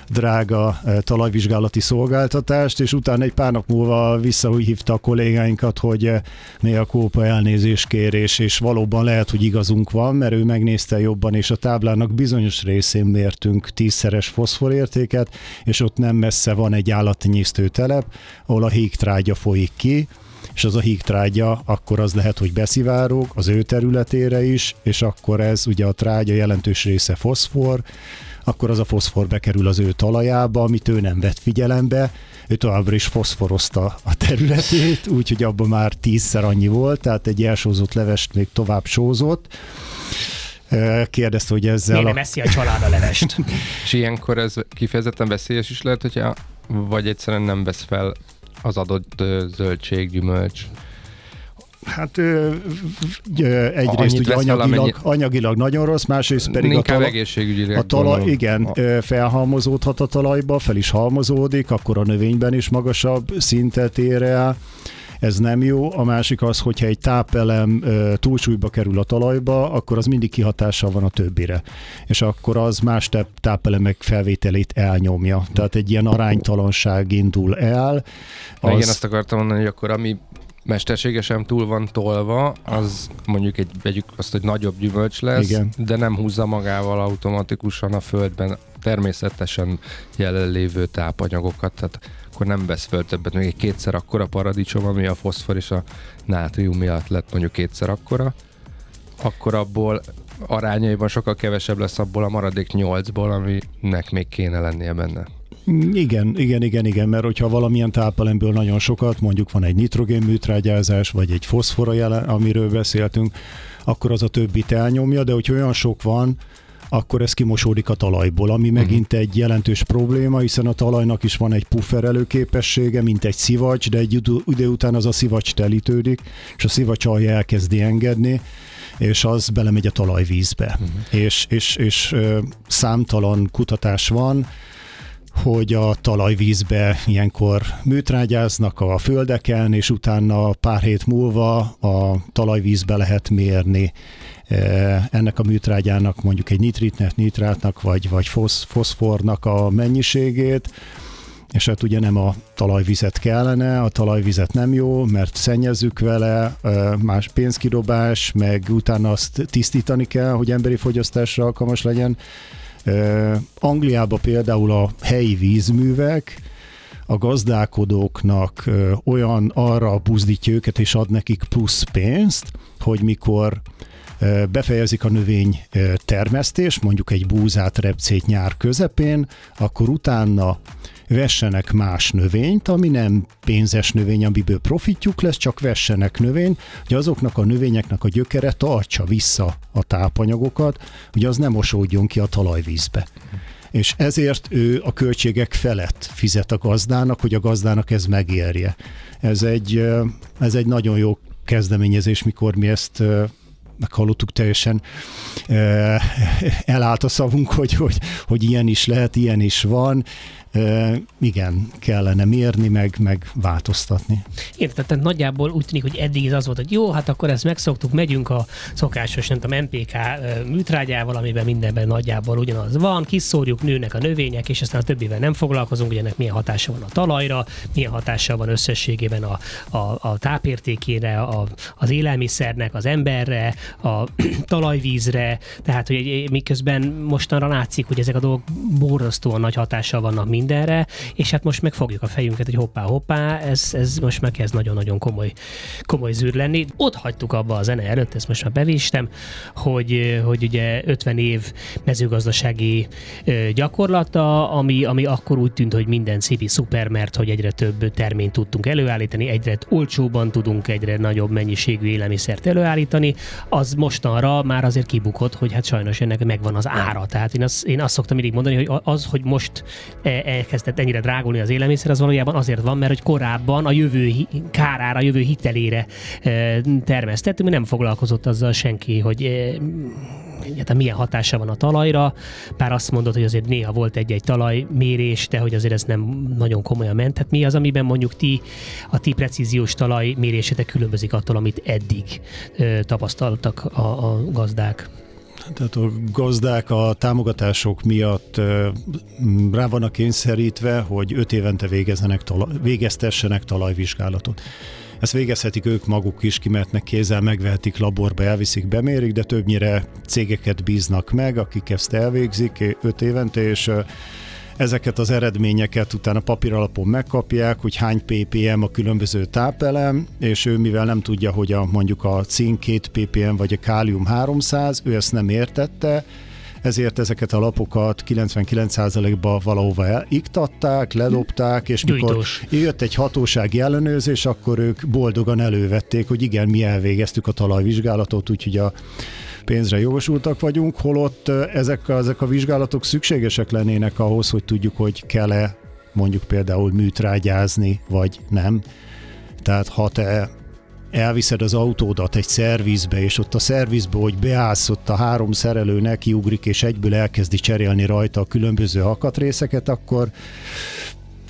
drága talajvizsgálati szolgáltatást, és utána egy pár nap múlva visszahívta a kollégáinkat, hogy mi a kópa elnézéskérés, és valóban lehet, hogy igazunk van, mert ő megnézte jobban, és a táblának bizonyos részén mértünk tízszeres foszforértéket, és ott nem messze van egy állattenyésztő telep, ahol a hígtrágya folyik ki, és az a hígtrágya, akkor az lehet, hogy beszivárog az ő területére is, és akkor ez ugye a trágya jelentős része foszfor, akkor az a foszfor bekerül az ő talajába, amit ő nem vett figyelembe, ő továbbra is foszforozta a területét, úgyhogy abban már tízszer annyi volt, tehát egy elsózott levest még tovább sózott. Kérdezte, hogy ezzel... Miért nem eszi a család a levest? És ilyenkor ez kifejezetten veszélyes is lehet, hogyha vagy egyszerűen nem vesz fel az adott zöldség, gyümölcs? Hát ö, ö, egyrészt ugye anyagilag, amennyi... anyagilag nagyon rossz, másrészt pedig Inkább a, tala, a talaj, igen, a... felhalmozódhat a talajba, fel is halmozódik, akkor a növényben is magasabb szintet ér el ez nem jó. A másik az, hogyha egy tápelem túlsúlyba kerül a talajba, akkor az mindig kihatással van a többire. És akkor az más tápelemek felvételét elnyomja. Tehát egy ilyen aránytalanság indul el. Az... Igen, azt akartam mondani, hogy akkor ami mesterségesen túl van tolva, az mondjuk egy, vegyük azt, hogy nagyobb gyümölcs lesz, Igen. de nem húzza magával automatikusan a földben természetesen jelenlévő tápanyagokat, tehát akkor nem vesz föl többet, még egy kétszer akkora paradicsom, ami a foszfor és a nátrium miatt lett mondjuk kétszer akkora, akkor abból arányaiban sokkal kevesebb lesz abból a maradék nyolcból, aminek még kéne lennie benne. Igen, igen, igen, igen, mert hogyha valamilyen tápelemből nagyon sokat, mondjuk van egy nitrogén műtrágyázás, vagy egy foszfora jelen, amiről beszéltünk, akkor az a többit elnyomja, de hogy olyan sok van, akkor ez kimosódik a talajból, ami uh-huh. megint egy jelentős probléma, hiszen a talajnak is van egy pufferelő képessége, mint egy szivacs, de egy idő után az a szivacs telítődik, és a szivacs alja elkezdi engedni, és az belemegy a talajvízbe. Uh-huh. És, és, és számtalan kutatás van, hogy a talajvízbe ilyenkor műtrágyáznak a földeken, és utána pár hét múlva a talajvízbe lehet mérni ennek a műtrágyának mondjuk egy nitritnek, nitrátnak, vagy, vagy fosz, foszfornak a mennyiségét, és hát ugye nem a talajvizet kellene, a talajvizet nem jó, mert szennyezzük vele, más pénzkidobás, meg utána azt tisztítani kell, hogy emberi fogyasztásra alkalmas legyen. Angliában például a helyi vízművek, a gazdálkodóknak olyan arra buzdítja őket és ad nekik plusz pénzt, hogy mikor befejezik a növény termesztés, mondjuk egy búzát, repcét nyár közepén, akkor utána vessenek más növényt, ami nem pénzes növény, amiből profitjuk lesz, csak vessenek növényt, hogy azoknak a növényeknek a gyökere tartsa vissza a tápanyagokat, hogy az nem mosódjon ki a talajvízbe. És ezért ő a költségek felett fizet a gazdának, hogy a gazdának ez megérje. Ez egy, ez egy nagyon jó kezdeményezés, mikor mi ezt meghallottuk teljesen [laughs] elállt a szavunk, hogy, hogy, hogy ilyen is lehet, ilyen is van igen, kellene mérni, meg, meg változtatni. Érted, tehát nagyjából úgy tűnik, hogy eddig az volt, hogy jó, hát akkor ezt megszoktuk, megyünk a szokásos, nem tudom, MPK műtrágyával, amiben mindenben nagyjából ugyanaz van, kiszórjuk, nőnek a növények, és aztán a többivel nem foglalkozunk, hogy ennek milyen hatása van a talajra, milyen hatása van összességében a, a, a tápértékére, a, az élelmiszernek, az emberre, a [clears throat] talajvízre, tehát hogy miközben mostanra látszik, hogy ezek a dolgok borzasztóan nagy hatással vannak mind mindenre, és hát most megfogjuk a fejünket, hogy hoppá, hoppá, ez, ez most megkezd nagyon-nagyon komoly, komoly zűr lenni. Ott hagytuk abba a zene előtt, ezt most már bevéstem, hogy, hogy ugye 50 év mezőgazdasági gyakorlata, ami, ami akkor úgy tűnt, hogy minden szipi szuper, mert hogy egyre több terményt tudtunk előállítani, egyre olcsóban tudunk egyre nagyobb mennyiségű élelmiszert előállítani, az mostanra már azért kibukott, hogy hát sajnos ennek megvan az ára. Tehát én azt, én azt szoktam mindig mondani, hogy az, hogy most e, elkezdett ennyire drágulni az élelmiszer, az valójában azért van, mert hogy korábban a jövő kárára, a jövő hitelére termesztettünk, nem foglalkozott azzal senki, hogy egyáltalán milyen hatása van a talajra, bár azt mondod, hogy azért néha volt egy-egy talajmérés, de hogy azért ez nem nagyon komolyan ment. Tehát mi az, amiben mondjuk ti, a ti precíziós talajmérésetek különbözik attól, amit eddig ö, tapasztaltak a, a gazdák? Tehát a gazdák a támogatások miatt rá vannak kényszerítve, hogy öt évente végezzenek, végeztessenek talajvizsgálatot. Ezt végezhetik ők maguk is, kimehetnek kézzel, megvehetik laborba, elviszik, bemérik, de többnyire cégeket bíznak meg, akik ezt elvégzik öt évente, és Ezeket az eredményeket utána papír alapon megkapják, hogy hány ppm a különböző tápelem, és ő mivel nem tudja, hogy a, mondjuk a cink 2 ppm vagy a kálium 300, ő ezt nem értette, ezért ezeket a lapokat 99%-ba valahova eliktatták, ledobták, és mikor Gyújtós. jött egy hatósági ellenőrzés, akkor ők boldogan elővették, hogy igen, mi elvégeztük a talajvizsgálatot, úgyhogy a pénzre jogosultak vagyunk, holott ezek, ezek a vizsgálatok szükségesek lennének ahhoz, hogy tudjuk, hogy kell-e mondjuk például műtrágyázni, vagy nem. Tehát ha te elviszed az autódat egy szervizbe, és ott a szervizbe, hogy beállsz, ott a három szerelő nekiugrik, és egyből elkezdi cserélni rajta a különböző alkatrészeket, akkor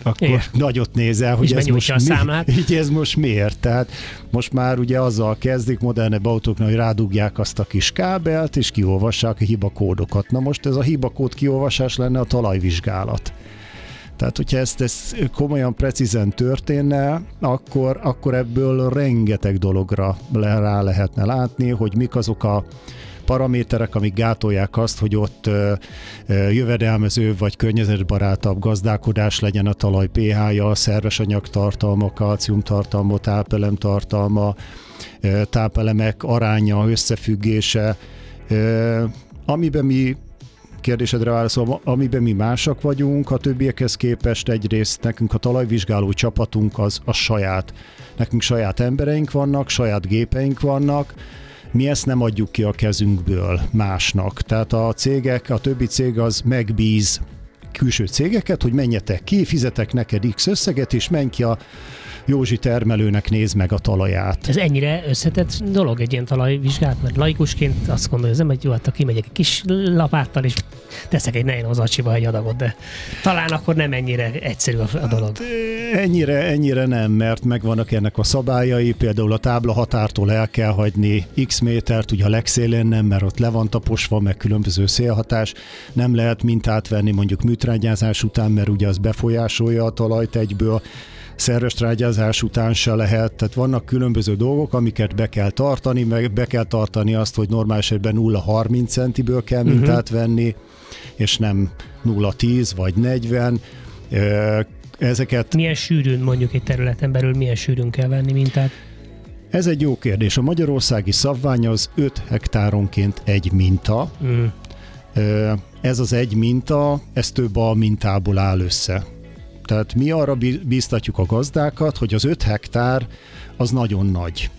akkor Igen. nagyot nézel, hogy ez most, a számlát. Mi, [laughs] így ez most miért. Tehát most már ugye azzal kezdik modernebb autóknak, hogy rádugják azt a kis kábelt, és kiolvassák a hibakódokat. Na most ez a hibakód kiolvasás lenne a talajvizsgálat. Tehát, hogyha ezt, ezt komolyan precízen történne, akkor, akkor ebből rengeteg dologra le, rá lehetne látni, hogy mik azok a paraméterek, amik gátolják azt, hogy ott jövedelmező vagy környezetbarátabb gazdálkodás legyen a talaj pH-ja, szerves anyagtartalma, kalciumtartalma, tápelemtartalma, tápelemek aránya, összefüggése, amiben mi kérdésedre válaszol, amiben mi másak vagyunk, a többiekhez képest egyrészt nekünk a talajvizsgáló csapatunk az a saját. Nekünk saját embereink vannak, saját gépeink vannak, mi ezt nem adjuk ki a kezünkből másnak. Tehát a cégek, a többi cég az megbíz külső cégeket, hogy menjetek ki, fizetek neked X összeget, és menj ki a Józsi termelőnek néz meg a talaját. Ez ennyire összetett dolog egy ilyen talajvizsgát, mert laikusként azt gondolom, hogy jó, hát kimegyek egy kis lapáttal, és teszek egy nagyon zacsiba egy adagot, de talán akkor nem ennyire egyszerű a, dolog. Hát, ennyire, ennyire nem, mert megvannak ennek a szabályai, például a tábla határtól el kell hagyni x métert, ugye a legszélén nem, mert ott le van taposva, meg különböző szélhatás, nem lehet mintát venni mondjuk műtrágyázás után, mert ugye az befolyásolja a talajt egyből, szerves trágyázás után se lehet, tehát vannak különböző dolgok, amiket be kell tartani, meg be kell tartani azt, hogy normál esetben 0,30 centiből kell mhm. mintát uh-huh. venni, és nem 0,10 vagy 40. Ezeket... Milyen sűrűn mondjuk egy területen belül, milyen sűrűn kell venni mintát? Ez egy jó kérdés. A magyarországi szabvány az 5 hektáronként egy minta. Mm. Ez az egy minta, ez több a mintából áll össze. Tehát mi arra bíztatjuk a gazdákat, hogy az 5 hektár az nagyon nagy.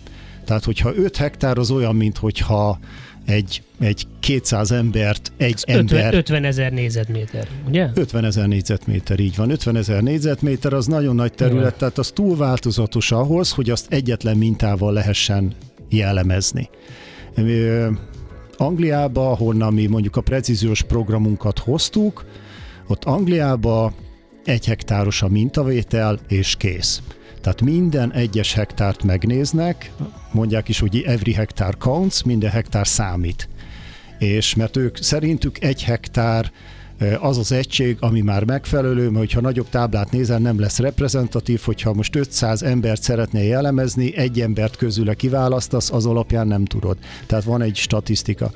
Tehát, hogyha 5 hektár az olyan, mint hogyha egy, egy 200 embert egy 50, ember... 50 ezer négyzetméter, ugye? 50 ezer négyzetméter, így van. 50 ezer négyzetméter az nagyon nagy terület, Igen. tehát az túl változatos ahhoz, hogy azt egyetlen mintával lehessen jellemezni. Angliába, ahonnan mi mondjuk a precíziós programunkat hoztuk, ott Angliába egy hektáros a mintavétel, és kész. Tehát minden egyes hektárt megnéznek, mondják is, hogy every hektár counts, minden hektár számít. És mert ők szerintük egy hektár az az egység, ami már megfelelő, mert hogyha nagyobb táblát nézel, nem lesz reprezentatív, hogyha most 500 embert szeretnél jellemezni, egy embert közüle kiválasztasz, az alapján nem tudod. Tehát van egy statisztika.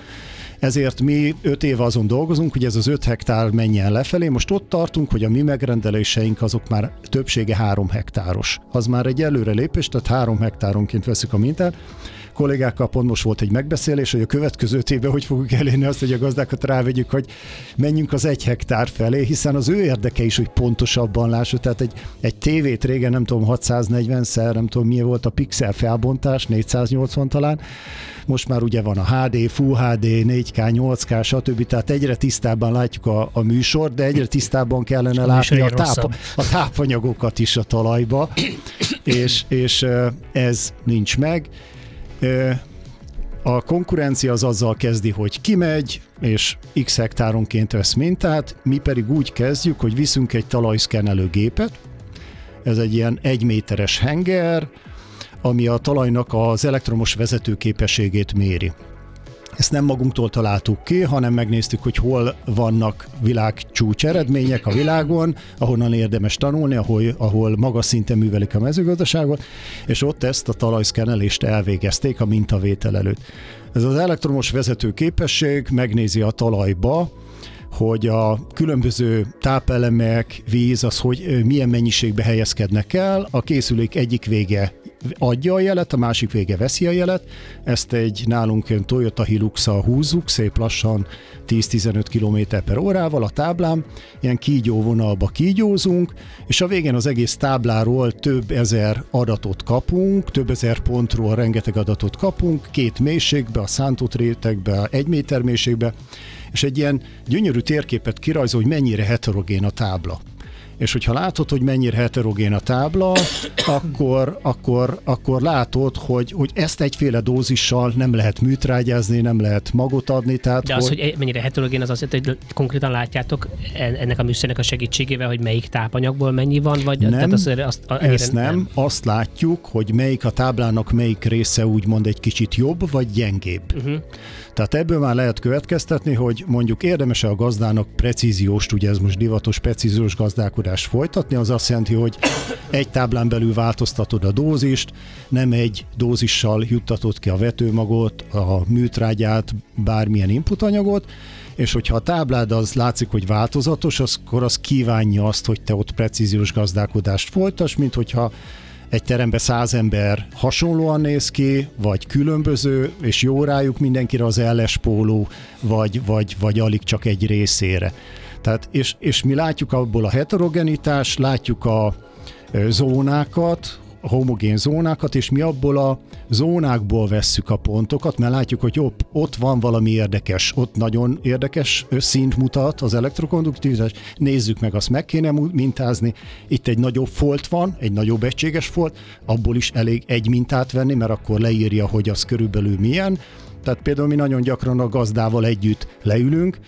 Ezért mi öt év azon dolgozunk, hogy ez az öt hektár menjen lefelé. Most ott tartunk, hogy a mi megrendeléseink azok már többsége három hektáros. Az már egy előrelépés, tehát három hektáronként veszük a mintát kollégákkal pont most volt egy megbeszélés, hogy a következő évben hogy fogjuk elérni azt, hogy a gazdákat rávegyük, hogy menjünk az egy hektár felé, hiszen az ő érdeke is, hogy pontosabban lássuk. Tehát egy, egy tévét régen, nem tudom, 640-szer, nem tudom, milyen volt a pixel felbontás, 480 talán, most már ugye van a HD, Full HD, 4K, 8K, stb. Tehát egyre tisztábban látjuk a, a műsort, de egyre tisztábban kellene a látni a, táp, a tápanyagokat is a talajba, és, és ez nincs meg. A konkurencia az azzal kezdi, hogy kimegy, és x hektáronként vesz mintát, mi pedig úgy kezdjük, hogy viszünk egy talajszkennelő gépet, ez egy ilyen egy méteres henger, ami a talajnak az elektromos vezetőképességét méri. Ezt nem magunktól találtuk ki, hanem megnéztük, hogy hol vannak világcsúcs eredmények a világon, ahonnan érdemes tanulni, ahol, ahol magas szinten művelik a mezőgazdaságot, és ott ezt a talajszkenelést elvégezték a mintavétel előtt. Ez az elektromos vezető képesség megnézi a talajba, hogy a különböző tápelemek, víz, az hogy milyen mennyiségbe helyezkednek el. A készülék egyik vége adja a jelet, a másik vége veszi a jelet. Ezt egy nálunk Toyota hilux húzzuk, szép lassan 10-15 km per órával a táblám, ilyen kígyóvonalba kígyózunk, és a végén az egész tábláról több ezer adatot kapunk, több ezer pontról rengeteg adatot kapunk, két mélységbe, a szántott rétegbe, egy méter mélységbe, és egy ilyen gyönyörű térképet kirajzol, hogy mennyire heterogén a tábla és hogyha látod, hogy mennyire heterogén a tábla, [coughs] akkor, akkor, akkor látod, hogy, hogy ezt egyféle dózissal nem lehet műtrágyázni, nem lehet magot adni. Tehát, De az, hogy, hogy mennyire heterogén, az azt hogy konkrétan látjátok ennek a műszernek a segítségével, hogy melyik tápanyagból mennyi van? Vagy nem, tehát az, azt, ezt nem. nem. Azt látjuk, hogy melyik a táblának melyik része úgymond egy kicsit jobb, vagy gyengébb. Uh-huh. Tehát ebből már lehet következtetni, hogy mondjuk érdemes a gazdának precíziós, ugye ez most divatos precíziós gazdálkodást folytatni, az azt jelenti, hogy egy táblán belül változtatod a dózist, nem egy dózissal juttatod ki a vetőmagot, a műtrágyát, bármilyen inputanyagot, és hogyha a táblád az látszik, hogy változatos, akkor az kívánja azt, hogy te ott precíziós gazdálkodást folytass, mint hogyha egy teremben száz ember hasonlóan néz ki, vagy különböző, és jó rájuk mindenkire az póló, vagy, vagy, vagy alig csak egy részére. Tehát, és, és mi látjuk abból a heterogenitást, látjuk a zónákat, homogén zónákat, és mi abból a zónákból vesszük a pontokat, mert látjuk, hogy ott, ott van valami érdekes, ott nagyon érdekes szint mutat az elektrokonduktivitás, nézzük meg, azt meg kéne mintázni. Itt egy nagyobb folt van, egy nagyobb egységes folt, abból is elég egy mintát venni, mert akkor leírja, hogy az körülbelül milyen. Tehát például mi nagyon gyakran a gazdával együtt leülünk,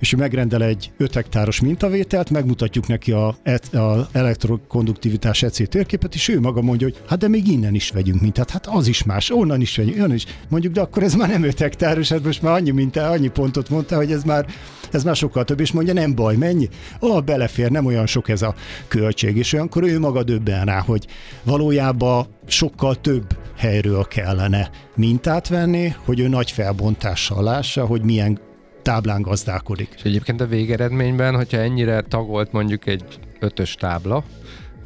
és ő megrendel egy 5 hektáros mintavételt, megmutatjuk neki a, a elektrokonduktivitás EC térképet, és ő maga mondja, hogy hát de még innen is vegyünk mintát, hát az is más, onnan is vegyünk, onnan is. Mondjuk, de akkor ez már nem 5 hektáros, hát most már annyi mintá, annyi pontot mondta, hogy ez már, ez már sokkal több, és mondja, nem baj, mennyi? Ó, oh, belefér, nem olyan sok ez a költség, és olyankor ő maga döbben rá, hogy valójában sokkal több helyről kellene mintát venni, hogy ő nagy felbontással lássa, hogy milyen táblán gazdálkodik. És egyébként a végeredményben, hogyha ennyire tagolt mondjuk egy ötös tábla,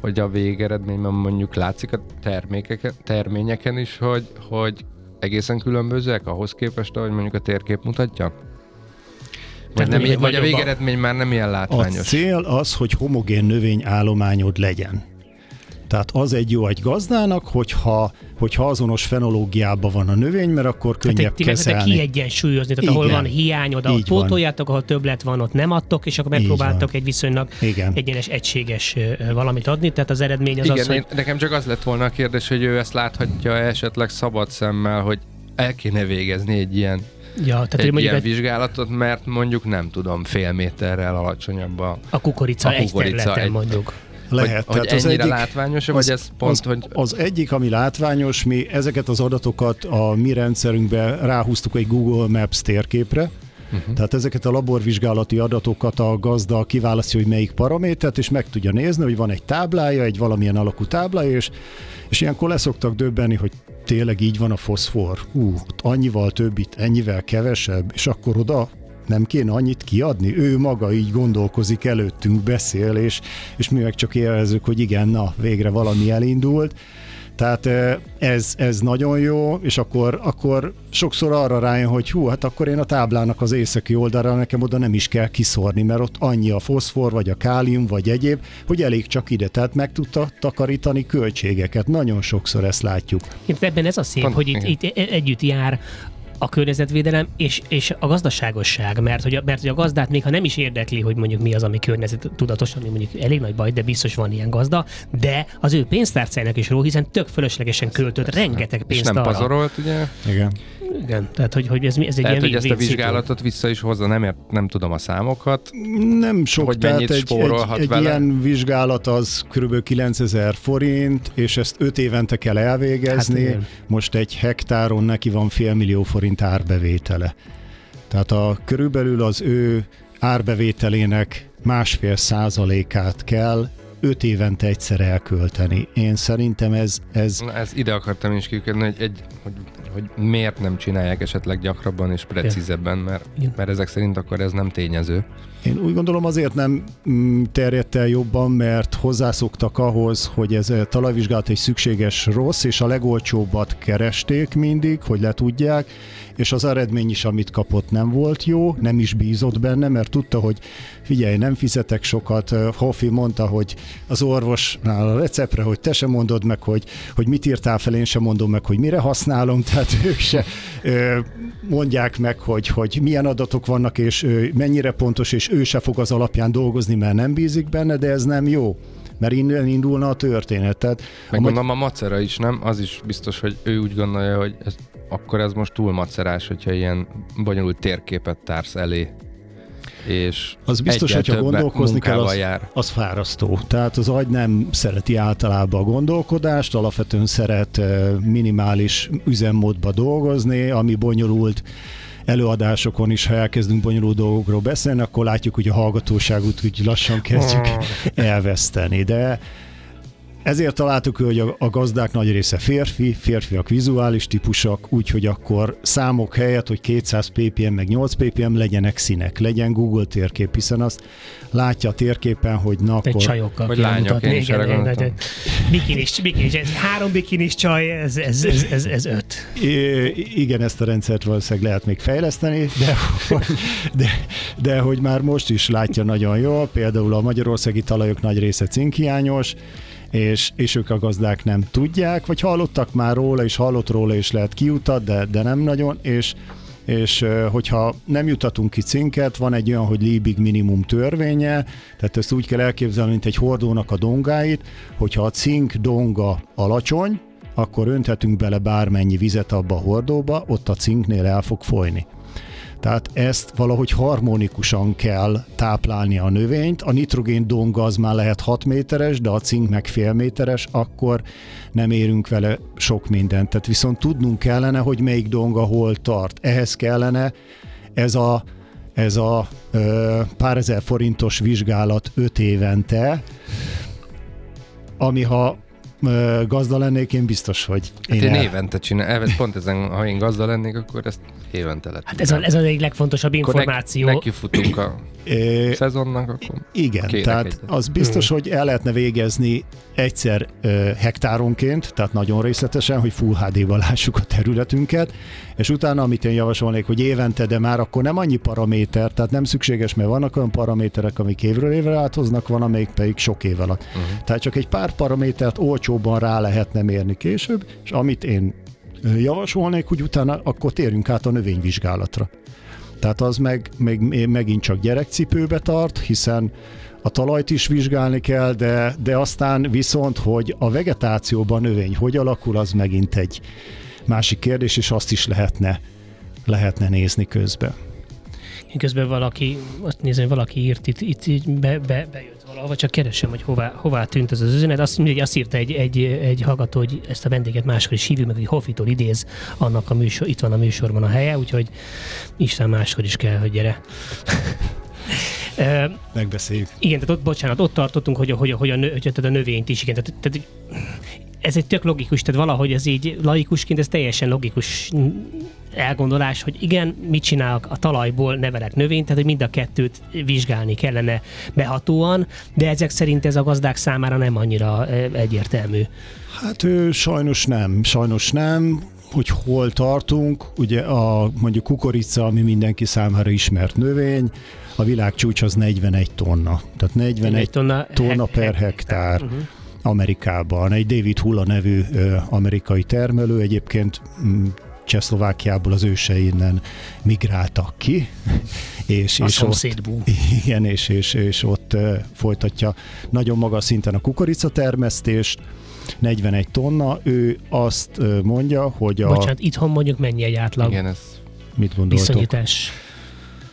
hogy a végeredményben mondjuk látszik a termékeken, terményeken is, hogy, hogy egészen különbözőek ahhoz képest, ahogy mondjuk a térkép mutatja? Vagy, nem, vagy a végeredmény már nem ilyen látványos? A cél az, hogy homogén növényállományod legyen. Tehát az egy jó egy gazdának, hogyha, hogyha azonos fenológiában van a növény, mert akkor könnyebb tehát kezelni. kiegyensúlyozni, tehát Igen. ahol van hiányod, ahol pótoljátok, ahol többlet van, ott nem adtok, és akkor megpróbáltok egy viszonylag Igen. egyenes, egységes valamit adni, tehát az eredmény az Igen, az, hogy... nekem csak az lett volna a kérdés, hogy ő ezt láthatja esetleg szabad szemmel, hogy el kéne végezni egy ilyen Ja, tehát egy ilyen egy... vizsgálatot, mert mondjuk nem tudom, fél méterrel alacsonyabb a, a kukorica, a kukorica egy egy, mondjuk. Lehet. Hogy, hogy ennyire az egyik, látványos, vagy ez pont, az, hogy... Az egyik, ami látványos, mi ezeket az adatokat a mi rendszerünkbe ráhúztuk egy Google Maps térképre, Uh-huh. Tehát ezeket a laborvizsgálati adatokat a gazda kiválasztja, hogy melyik paramétert, és meg tudja nézni, hogy van egy táblája, egy valamilyen alakú táblája, és, és ilyenkor leszoktak döbbenni, hogy tényleg így van a foszfor. Ú, annyival több itt, ennyivel kevesebb, és akkor oda nem kéne annyit kiadni? Ő maga így gondolkozik előttünk, beszél, és, és mi meg csak élvezünk, hogy igen, na, végre valami elindult. Tehát ez, ez nagyon jó, és akkor, akkor sokszor arra rájön, hogy hú, hát akkor én a táblának az északi oldalra nekem oda nem is kell kiszórni, mert ott annyi a foszfor, vagy a kálium, vagy egyéb, hogy elég csak ide. Tehát meg tudta takarítani költségeket. Nagyon sokszor ezt látjuk. Itt ebben ez a szép, hogy itt, itt együtt jár a környezetvédelem és, és a gazdaságosság, mert hogy, a, mert hogy a gazdát még ha nem is érdekli, hogy mondjuk mi az, ami környezet tudatos, ami mondjuk elég nagy baj, de biztos van ilyen gazda, de az ő pénztárcájának is ró, hiszen tök fölöslegesen költött rengeteg pénzt és nem arra. pazarolt, ugye? Igen. Igen, tehát hogy, hogy ez, ez egy tehát, ilyen hogy ezt a vizsgálatot vissza is hozza, nem, ért, nem tudom a számokat. Nem sok, hogy tehát egy, egy, egy vele? ilyen vizsgálat az kb. 9000 forint, és ezt 5 évente kell elvégezni. Hát Most egy hektáron neki van fél millió forint árbevétele. Tehát a körülbelül az ő árbevételének másfél százalékát kell öt évente egyszer elkölteni. Én szerintem ez... Ez, Na, ez ide akartam is kikötni, hogy, egy, hogy, hogy miért nem csinálják esetleg gyakrabban és precízebben, mert, mert ezek szerint akkor ez nem tényező. Én úgy gondolom azért nem mm, terjedt el jobban, mert hozzászoktak ahhoz, hogy ez a talajvizsgálat egy szükséges rossz, és a legolcsóbbat keresték mindig, hogy le tudják, és az eredmény is, amit kapott, nem volt jó, nem is bízott benne, mert tudta, hogy figyelj, nem fizetek sokat. Hoffi mondta, hogy az orvosnál a receptre, hogy te sem mondod meg, hogy, hogy mit írtál fel, én sem mondom meg, hogy mire használom, [laughs] tehát ők se mondják meg, hogy, hogy milyen adatok vannak, és mennyire pontos, és ő se fog az alapján dolgozni, mert nem bízik benne, de ez nem jó mert innen indulna a történet. Tehát, Meg mondom, a macera is, nem? Az is biztos, hogy ő úgy gondolja, hogy ez, akkor ez most túl macerás, hogyha ilyen bonyolult térképet társz elé és az biztos, hogyha gondolkozni kell, az, jár. az fárasztó. Tehát az agy nem szereti általában a gondolkodást, alapvetően szeret minimális üzemmódba dolgozni, ami bonyolult előadásokon is, ha elkezdünk bonyolult dolgokról beszélni, akkor látjuk, hogy a hallgatóságot úgy lassan kezdjük elveszteni. De ezért találtuk, hogy a, gazdák nagy része férfi, férfiak vizuális típusok, úgyhogy akkor számok helyett, hogy 200 ppm meg 8 ppm legyenek színek, legyen Google térkép, hiszen azt látja a térképen, hogy na akkor... Egy csajokkal vagy lányok, én is bikinis, bikinis, ez három bikinis csaj, ez, ez, ez, ez, ez öt. I- igen, ezt a rendszert valószínűleg lehet még fejleszteni, de, de, de hogy már most is látja nagyon jól, például a magyarországi talajok nagy része cinkhiányos, és, és ők a gazdák nem tudják, vagy hallottak már róla, és hallott róla, és lehet kiutat, de, de nem nagyon, és és hogyha nem jutatunk ki cinket, van egy olyan, hogy Liebig minimum törvénye, tehát ezt úgy kell elképzelni, mint egy hordónak a dongáit, hogyha a cink donga alacsony, akkor önthetünk bele bármennyi vizet abba a hordóba, ott a cinknél el fog folyni. Tehát ezt valahogy harmonikusan kell táplálni a növényt. A nitrogén donga az már lehet 6 méteres, de a cink meg fél méteres, akkor nem érünk vele sok mindent. Tehát viszont tudnunk kellene, hogy melyik donga hol tart. Ehhez kellene ez a, ez a ö, pár ezer forintos vizsgálat 5 évente, ami ha ö, gazda lennék, én biztos, hogy Hát én el- évente csinálom, pont ezen, ha én gazda lennék, akkor ezt évente lett. Hát ez a, ez a egyik legfontosabb információ. Neki futunk a szezonnak, akkor Igen, tehát egyet. az biztos, hogy el lehetne végezni egyszer hektáronként, tehát nagyon részletesen, hogy Full HD-val lássuk a területünket, és utána, amit én javasolnék, hogy évente, de már akkor nem annyi paraméter, tehát nem szükséges, mert vannak olyan paraméterek, amik évről évre változnak, van, amelyik pedig sok év alatt. Uh-huh. Tehát csak egy pár paramétert olcsóbban rá lehetne mérni később, és amit én javasolnék, hogy utána akkor térjünk át a növényvizsgálatra. Tehát az meg, meg megint csak gyerekcipőbe tart, hiszen a talajt is vizsgálni kell, de, de aztán viszont, hogy a vegetációban növény hogy alakul, az megint egy másik kérdés, és azt is lehetne, lehetne nézni közben. Közben valaki, azt nézem, valaki írt itt, itt így be, be, bejött valahova, csak keresem, hogy hová, hová tűnt ez az üzenet. Azt, mindegy, azt írta egy, egy, egy hallgató, hogy ezt a vendéget máskor is hívjuk meg, hogy Hoffitól idéz, annak a műsor, itt van a műsorban a helye, úgyhogy Isten máskor is kell, hogy gyere. [laughs] Megbeszéljük. igen, tehát ott, bocsánat, ott tartottunk, hogy, hogy, a- hogy, a, nö, hogy tehát a növényt is, igen, tehát, tehát ez egy tök logikus, tehát valahogy ez így laikusként ez teljesen logikus elgondolás, hogy igen, mit csinálok a talajból, nevelek növényt, tehát hogy mind a kettőt vizsgálni kellene behatóan, de ezek szerint ez a gazdák számára nem annyira egyértelmű. Hát ő, sajnos nem, sajnos nem hogy hol tartunk, ugye a mondjuk kukorica, ami mindenki számára ismert növény, a világ csúcs az 41 tonna. Tehát 41 Egy tonna, tonna per hek- hektár. Uh-huh. Amerikában. Egy David Hula nevű ö, amerikai termelő, egyébként mm, Csehszlovákiából az ősei innen migráltak ki, és, A és ott, igen, és, és, és ott folytatja nagyon magas szinten a kukoricatermesztést, 41 tonna, ő azt mondja, hogy a... Bocsánat, itthon mondjuk mennyi egy átlag igen, ez... Mit gondoltok? viszonyítás?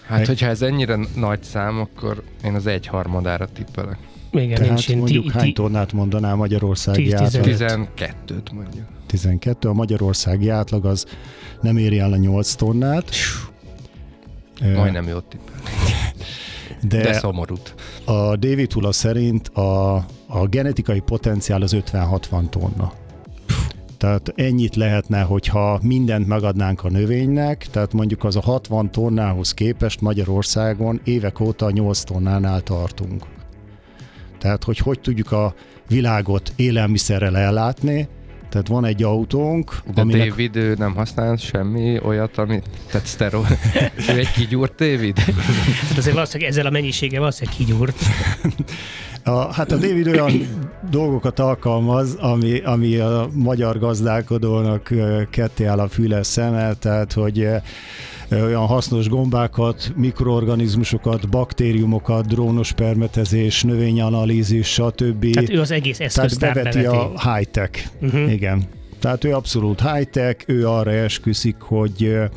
Hát, hogyha ez ennyire nagy szám, akkor én az egyharmadára tippelek. Igen, Tehát én mondjuk ti, hány tonnát mondaná Magyarországi 10-15. átlag? 12-t mondjuk. 12, a magyarországi átlag az nem éri el a 8 tonnát. Majdnem jót tippel. de, De szomorút. A David Hula szerint a, a genetikai potenciál az 50-60 tonna. Tehát ennyit lehetne, hogyha mindent megadnánk a növénynek, tehát mondjuk az a 60 tonnához képest Magyarországon évek óta 8 tonnánál tartunk. Tehát, hogy hogy tudjuk a világot élelmiszerrel ellátni, tehát van egy autónk, De aminek David, ő nem használ semmi olyat, amit, tehát szterol. [laughs] ő egy kigyúrt David. hát azért valószínűleg ezzel a mennyiséggel valószínűleg kigyúrt. [laughs] A, hát a David olyan dolgokat alkalmaz, ami, ami a magyar gazdálkodónak ketté áll a füle szeme, tehát hogy olyan hasznos gombákat, mikroorganizmusokat, baktériumokat, drónos permetezés, növényanalízis, stb. Tehát ő az egész Tehát eszköztár beveti beveti. a high-tech. Uh-huh. Igen. Tehát ő abszolút high-tech, ő arra esküszik, hogy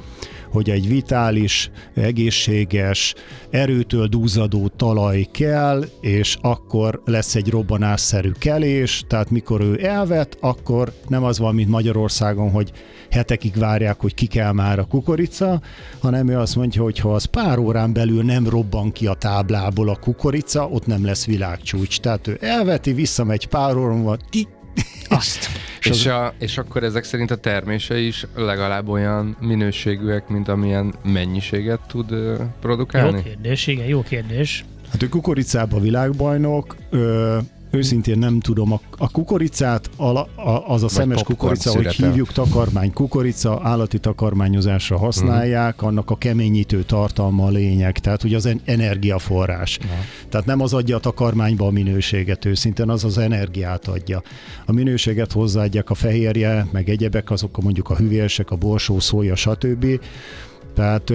hogy egy vitális, egészséges, erőtől dúzadó talaj kell, és akkor lesz egy robbanásszerű kelés, tehát mikor ő elvet, akkor nem az van, mint Magyarországon, hogy hetekig várják, hogy ki kell már a kukorica, hanem ő azt mondja, hogy ha az pár órán belül nem robban ki a táblából a kukorica, ott nem lesz világcsúcs. Tehát ő elveti, visszamegy pár órán, van, ti, [laughs] Azt. És, a, és akkor ezek szerint a termése is legalább olyan minőségűek, mint amilyen mennyiséget tud ö, Jó produkálni? kérdés, igen, jó kérdés. Hát ő kukoricában világbajnok, ö, őszintén nem tudom. A, a kukoricát, a, a, az a szemes kukorica, hogy hívjuk takarmány kukorica, állati takarmányozásra használják, annak a keményítő tartalma a lényeg, tehát ugye az en- energiaforrás. Tehát nem az adja a takarmányba a minőséget őszintén, az az energiát adja. A minőséget hozzáadják a fehérje, meg egyebek, azok a mondjuk a hüvések, a borsó, szója, stb. Tehát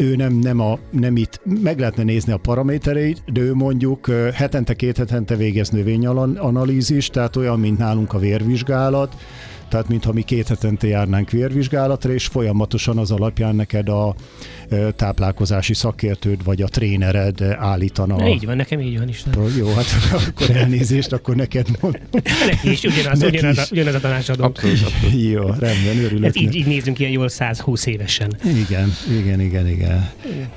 ő nem, nem, a, nem itt, meg lehetne nézni a paramétereit, de ő mondjuk hetente, két hetente végez növényanalízis, tehát olyan, mint nálunk a vérvizsgálat, tehát mintha mi két hetente járnánk vérvizsgálatra, és folyamatosan az alapján neked a táplálkozási szakértőd vagy a trénered állítana. Na, így van, nekem így van is. Pro- Jó, hát [laughs] akkor elnézést, akkor neked mondom. [laughs] Neki is ugyanaz, Neki ugyanaz, a, is. ugyanaz a tanácsadó. Abszolút, abszolút. [laughs] Jó, rendben, örülök. Hát így, így nézünk ilyen jól 120 évesen. Igen, igen, igen, igen.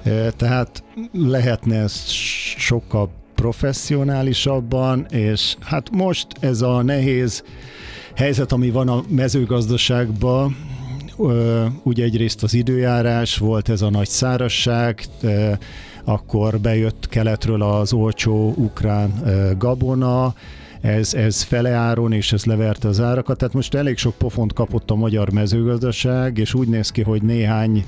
E, Tehát lehetne ez sokkal professzionálisabban, és hát most ez a nehéz helyzet, ami van a mezőgazdaságban, ugye egyrészt az időjárás, volt ez a nagy szárasság, akkor bejött keletről az olcsó ukrán gabona, ez, ez feleáron, és ez leverte az árakat. Tehát most elég sok pofont kapott a magyar mezőgazdaság, és úgy néz ki, hogy néhány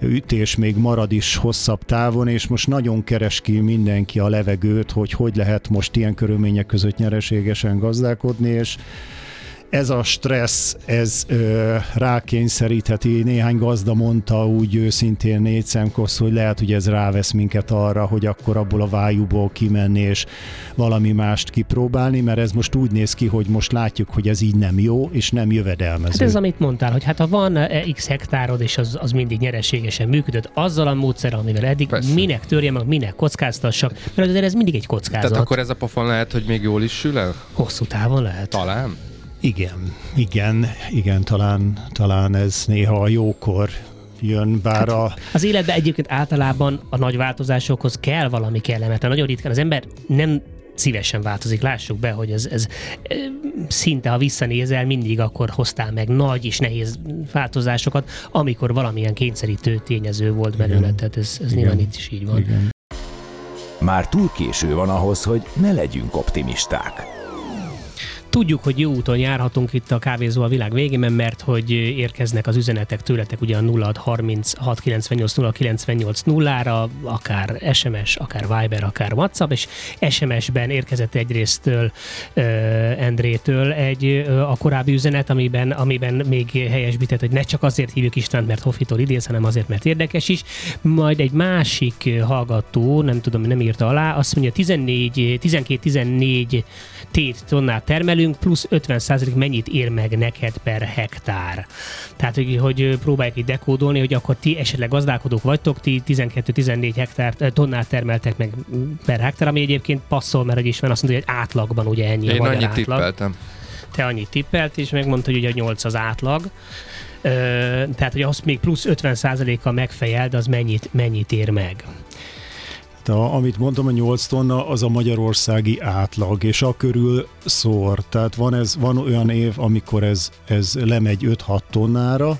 ütés még marad is hosszabb távon, és most nagyon keres ki mindenki a levegőt, hogy hogy lehet most ilyen körülmények között nyereségesen gazdálkodni, és ez a stressz, ez ö, rákényszerítheti, néhány gazda mondta úgy őszintén négy szemkosz, hogy lehet, hogy ez rávesz minket arra, hogy akkor abból a vájúból kimenni és valami mást kipróbálni, mert ez most úgy néz ki, hogy most látjuk, hogy ez így nem jó, és nem jövedelmező. Hát ez, amit mondtál, hogy hát ha van eh, x hektárod, és az, az mindig nyereségesen működött, azzal a módszerrel, amivel eddig, Persze. minek törje meg, minek kockáztassak, mert azért ez mindig egy kockázat. Tehát akkor ez a pofon lehet, hogy még jól is sül el? Hosszú távon lehet. Talán. Igen, igen, igen, talán, talán ez néha a jókor jön, bár a... Az életben egyébként általában a nagy változásokhoz kell valami kellemetlen. Nagyon ritkán az ember nem szívesen változik. Lássuk be, hogy ez, ez szinte, ha visszanézel, mindig akkor hoztál meg nagy és nehéz változásokat, amikor valamilyen kényszerítő tényező volt belőle. Igen. Tehát ez, ez Igen. nyilván itt is így van. Igen. Már túl késő van ahhoz, hogy ne legyünk optimisták. Tudjuk, hogy jó úton járhatunk itt a kávézó a világ végén, mert hogy érkeznek az üzenetek tőletek ugye a 0636 98 098 0-ra, akár SMS, akár Viber, akár WhatsApp, és SMS-ben érkezett egyrésztől uh, Endrétől egy uh, a korábbi üzenet, amiben, amiben még helyesbített, hogy ne csak azért hívjuk Istvánt, mert Hofitól idéz, hanem azért, mert érdekes is. Majd egy másik hallgató, nem tudom, nem írta alá, azt mondja 14, 12-14 tét tonnát termelünk, plusz 50% mennyit ér meg neked per hektár. Tehát, hogy, hogy próbáljuk így dekódolni, hogy akkor ti esetleg gazdálkodók vagytok, ti 12-14 hektár tonnát termeltek meg per hektár, ami egyébként passzol, mert is van, azt mondja, hogy átlagban ugye ennyi a Én magyar annyit átlag. tippeltem. Te annyit tippelt, és megmondta, hogy ugye 8 az átlag. Ö, tehát, hogy azt még plusz 50%-kal megfejeld, az mennyit, mennyit ér meg. De amit mondtam, a 8 tonna az a magyarországi átlag, és a körül szor. Tehát van, ez, van olyan év, amikor ez, ez lemegy 5-6 tonnára,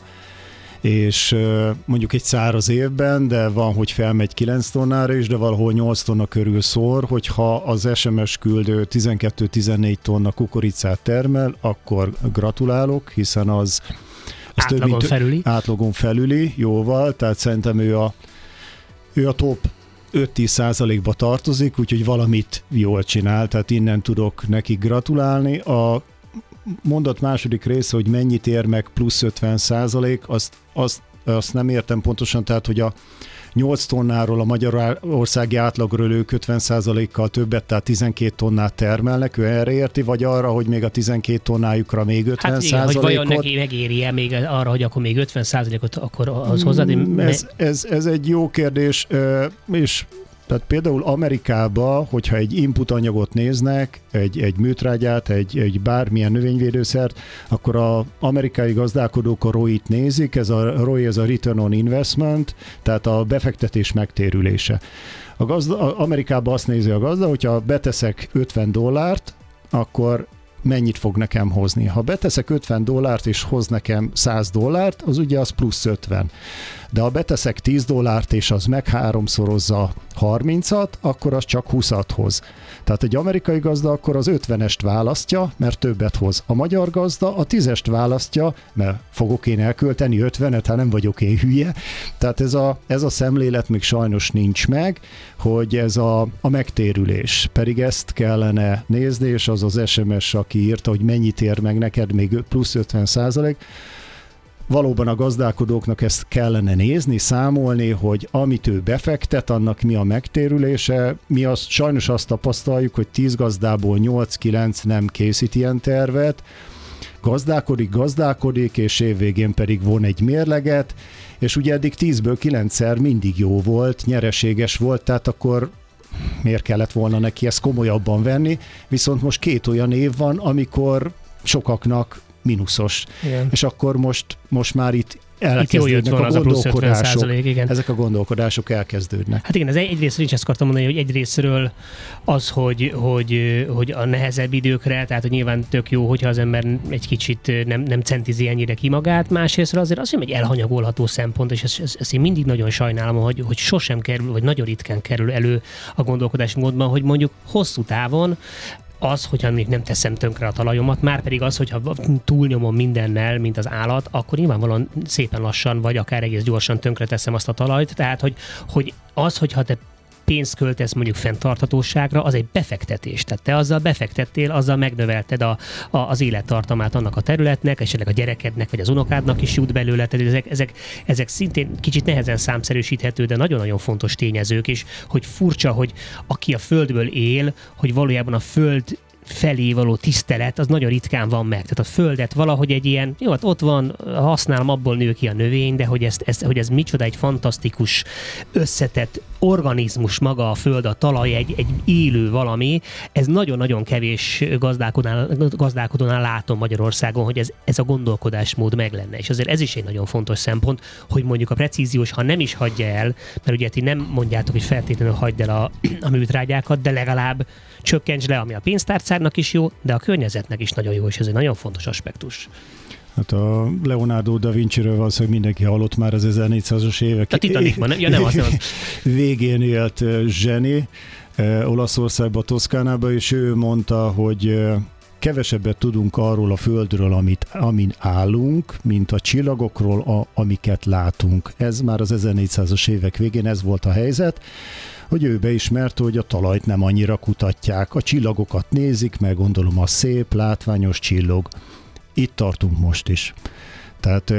és mondjuk egy száraz évben, de van, hogy felmegy 9 tonnára is, de valahol 8 tonna körül szor, hogyha az SMS küldő 12-14 tonna kukoricát termel, akkor gratulálok, hiszen az, az több Átlagon mint- felüli. átlagon felüli, jóval, tehát szerintem ő a, ő a top 5-10 százalékba tartozik, úgyhogy valamit jól csinál, tehát innen tudok neki gratulálni. A mondat második része, hogy mennyit ér meg plusz 50 százalék, azt, azt, azt nem értem pontosan, tehát hogy a 8 tonnáról a magyarországi átlagról ők 50%-kal többet, tehát 12 tonnát termelnek, ő erre érti, vagy arra, hogy még a 12 tonnájukra még 50 Hát igen, hogy vajon neki megéri-e még arra, hogy akkor még 50%-ot akkor az hozzád. Mm, me- Ez, ez, ez egy jó kérdés, és tehát például Amerikába, hogyha egy input anyagot néznek, egy, egy műtrágyát, egy, egy bármilyen növényvédőszert, akkor a amerikai gazdálkodók a ROI-t nézik, ez a ROI, ez a Return on Investment, tehát a befektetés megtérülése. A gazda, Amerikában azt nézi a gazda, hogyha beteszek 50 dollárt, akkor mennyit fog nekem hozni. Ha beteszek 50 dollárt és hoz nekem 100 dollárt, az ugye az plusz 50. De ha beteszek 10 dollárt és az meg háromszorozza 30-at, akkor az csak 20-at hoz. Tehát egy amerikai gazda akkor az 50-est választja, mert többet hoz. A magyar gazda a 10-est választja, mert fogok én elkölteni 50-et, hát nem vagyok én hülye. Tehát ez a, ez a szemlélet még sajnos nincs meg, hogy ez a, a megtérülés. Pedig ezt kellene nézni, és az az SMS, aki írta, hogy mennyit ér meg neked még plusz 50 százalék, valóban a gazdálkodóknak ezt kellene nézni, számolni, hogy amit ő befektet, annak mi a megtérülése. Mi azt, sajnos azt tapasztaljuk, hogy 10 gazdából 8-9 nem készít ilyen tervet, gazdálkodik, gazdálkodik, és évvégén pedig von egy mérleget, és ugye eddig 10-ből 9-szer mindig jó volt, nyereséges volt, tehát akkor miért kellett volna neki ezt komolyabban venni, viszont most két olyan év van, amikor sokaknak mínuszos. Igen. És akkor most, most már itt elkezdődnek a gondolkodások. A igen. Ezek a gondolkodások elkezdődnek. Hát igen, ez egyrészt is ezt akartam mondani, hogy egyrésztről az, hogy, hogy, hogy a nehezebb időkre, tehát hogy nyilván tök jó, hogyha az ember egy kicsit nem, nem centizi ennyire ki magát, másrészt azért az egy elhanyagolható szempont, és ezt, ezt, ezt én mindig nagyon sajnálom, hogy, hogy sosem kerül, vagy nagyon ritkán kerül elő a gondolkodási módban, hogy mondjuk hosszú távon az, hogyha még nem teszem tönkre a talajomat, már pedig az, hogyha túlnyomom mindennel, mint az állat, akkor nyilvánvalóan szépen lassan, vagy akár egész gyorsan tönkre teszem azt a talajt. Tehát, hogy, hogy az, hogyha te pénzt költesz mondjuk fenntarthatóságra, az egy befektetés. Tehát te azzal befektettél, azzal megnövelted a, a, az élettartamát annak a területnek, esetleg a gyerekednek vagy az unokádnak is jut belőle. Tehát ezek, ezek, ezek szintén kicsit nehezen számszerűsíthető, de nagyon-nagyon fontos tényezők is, hogy furcsa, hogy aki a földből él, hogy valójában a föld felé való tisztelet, az nagyon ritkán van meg. Tehát a földet valahogy egy ilyen, jó, hát ott van, használom, abból nő ki a növény, de hogy, ezt, ezt, hogy ez micsoda egy fantasztikus, összetett organizmus maga a föld, a talaj, egy, egy élő valami, ez nagyon-nagyon kevés gazdálkodónál, látom Magyarországon, hogy ez, ez a gondolkodásmód meg lenne. És azért ez is egy nagyon fontos szempont, hogy mondjuk a precíziós, ha nem is hagyja el, mert ugye ti nem mondjátok, hogy feltétlenül hagyd el a, a műtrágyákat, de legalább csökkents le, ami a pénztárcának is jó, de a környezetnek is nagyon jó, és ez egy nagyon fontos aspektus. Hát a Leonardo da Vinci-ről valószínűleg mindenki hallott már az 1400-as évek. A Titanicban, ja nem az, nem. [laughs] Végén élt zseni Olaszországba, Toszkánába, és ő mondta, hogy kevesebbet tudunk arról a földről, amit, amin állunk, mint a csillagokról, a, amiket látunk. Ez már az 1400-as évek végén ez volt a helyzet hogy ő beismerte, hogy a talajt nem annyira kutatják. A csillagokat nézik, meg gondolom a szép, látványos csillog. Itt tartunk most is. Tehát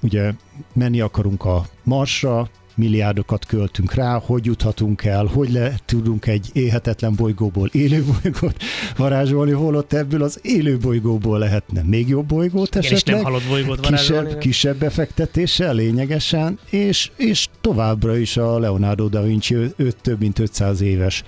ugye menni akarunk a Marsra, milliárdokat költünk rá, hogy juthatunk el, hogy le tudunk egy éhetetlen bolygóból élő bolygót varázsolni, holott ebből az élő bolygóból lehetne még jobb bolygót esetleg. és nem halott bolygót kisebb, kisebb befektetéssel lényegesen, és, és továbbra is a Leonardo da Vinci öt, több mint 500 éves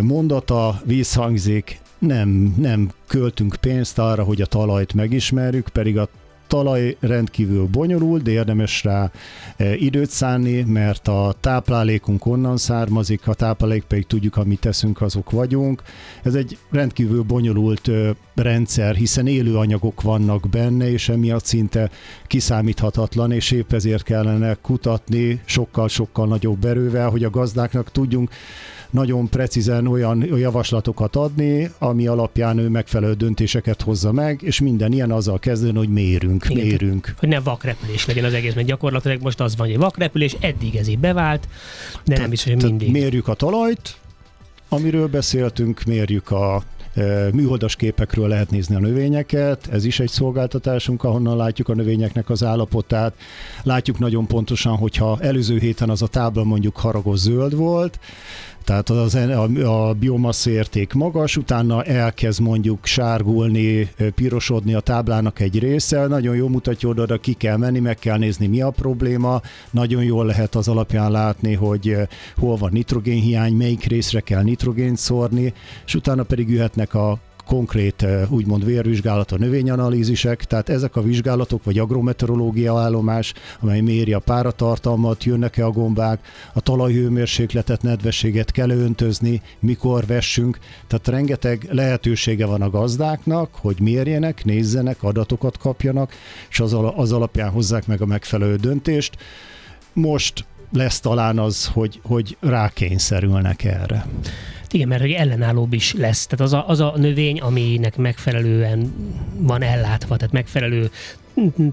mondata vízhangzik, nem, nem költünk pénzt arra, hogy a talajt megismerjük, pedig a talaj rendkívül bonyolult, de érdemes rá e, időt szánni, mert a táplálékunk onnan származik, a táplálék pedig tudjuk, amit teszünk, azok vagyunk. Ez egy rendkívül bonyolult rendszer, hiszen élő anyagok vannak benne, és emiatt szinte kiszámíthatatlan, és épp ezért kellene kutatni sokkal-sokkal nagyobb erővel, hogy a gazdáknak tudjunk nagyon precízen olyan javaslatokat adni, ami alapján ő megfelelő döntéseket hozza meg, és minden ilyen azzal kezdően, hogy mérünk, Igen, mérünk. Hogy ne vakrepülés legyen az egész, mert gyakorlatilag most az van, hogy vakrepülés, eddig ez így bevált, de te, nem biztos, hogy mindig. Mérjük a talajt, amiről beszéltünk, mérjük a műholdas képekről lehet nézni a növényeket, ez is egy szolgáltatásunk, ahonnan látjuk a növényeknek az állapotát. Látjuk nagyon pontosan, hogyha előző héten az a tábla mondjuk haragos zöld volt, tehát az, a, a biomasz érték magas, utána elkezd mondjuk sárgulni, pirosodni a táblának egy része, nagyon jó mutatja oda, ki kell menni, meg kell nézni, mi a probléma, nagyon jól lehet az alapján látni, hogy hol van nitrogénhiány, melyik részre kell nitrogént szórni, és utána pedig jöhetnek a konkrét úgymond vérvizsgálat, a növényanalízisek, tehát ezek a vizsgálatok, vagy agrometeorológia állomás, amely méri a páratartalmat, jönnek-e a gombák, a talajhőmérsékletet, nedvességet kell öntözni, mikor vessünk, tehát rengeteg lehetősége van a gazdáknak, hogy mérjenek, nézzenek, adatokat kapjanak, és az, az alapján hozzák meg a megfelelő döntést. Most lesz talán az, hogy, hogy rákényszerülnek erre. Igen, mert hogy ellenállóbb is lesz. Tehát az a, az a növény, aminek megfelelően van ellátva, tehát megfelelő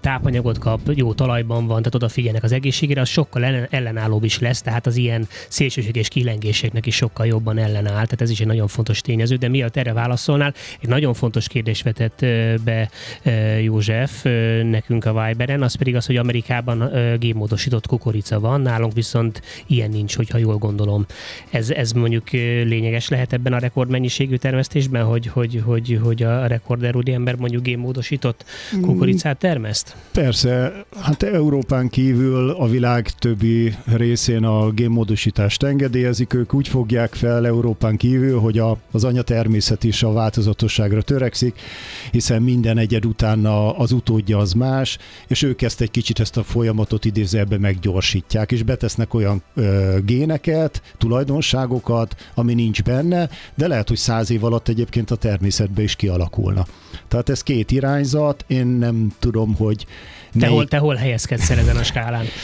tápanyagot kap, jó talajban van, tehát odafigyelnek az egészségére, az sokkal ellen, ellenállóbb is lesz, tehát az ilyen szélsőséges kilengéseknek is sokkal jobban ellenáll, tehát ez is egy nagyon fontos tényező, de miatt erre válaszolnál, egy nagyon fontos kérdés vetett be József nekünk a Viberen, az pedig az, hogy Amerikában gémódosított kukorica van, nálunk viszont ilyen nincs, hogyha jól gondolom. Ez, ez mondjuk lényeges lehet ebben a rekordmennyiségű termesztésben, hogy, hogy, hogy, hogy a rekorder ember mondjuk gémódosított kukoricát ter termeszt? Persze, hát Európán kívül a világ többi részén a génmódosítást engedélyezik, ők úgy fogják fel Európán kívül, hogy a, az anyatermészet is a változatosságra törekszik, hiszen minden egyed után az utódja az más, és ők ezt egy kicsit ezt a folyamatot idézőjelben meggyorsítják, és betesznek olyan ö, géneket, tulajdonságokat, ami nincs benne, de lehet, hogy száz év alatt egyébként a természetben is kialakulna. Tehát ez két irányzat, én nem tudom, hogy... Te, melyik... hol, te hol helyezkedsz ezen a skálán? [laughs]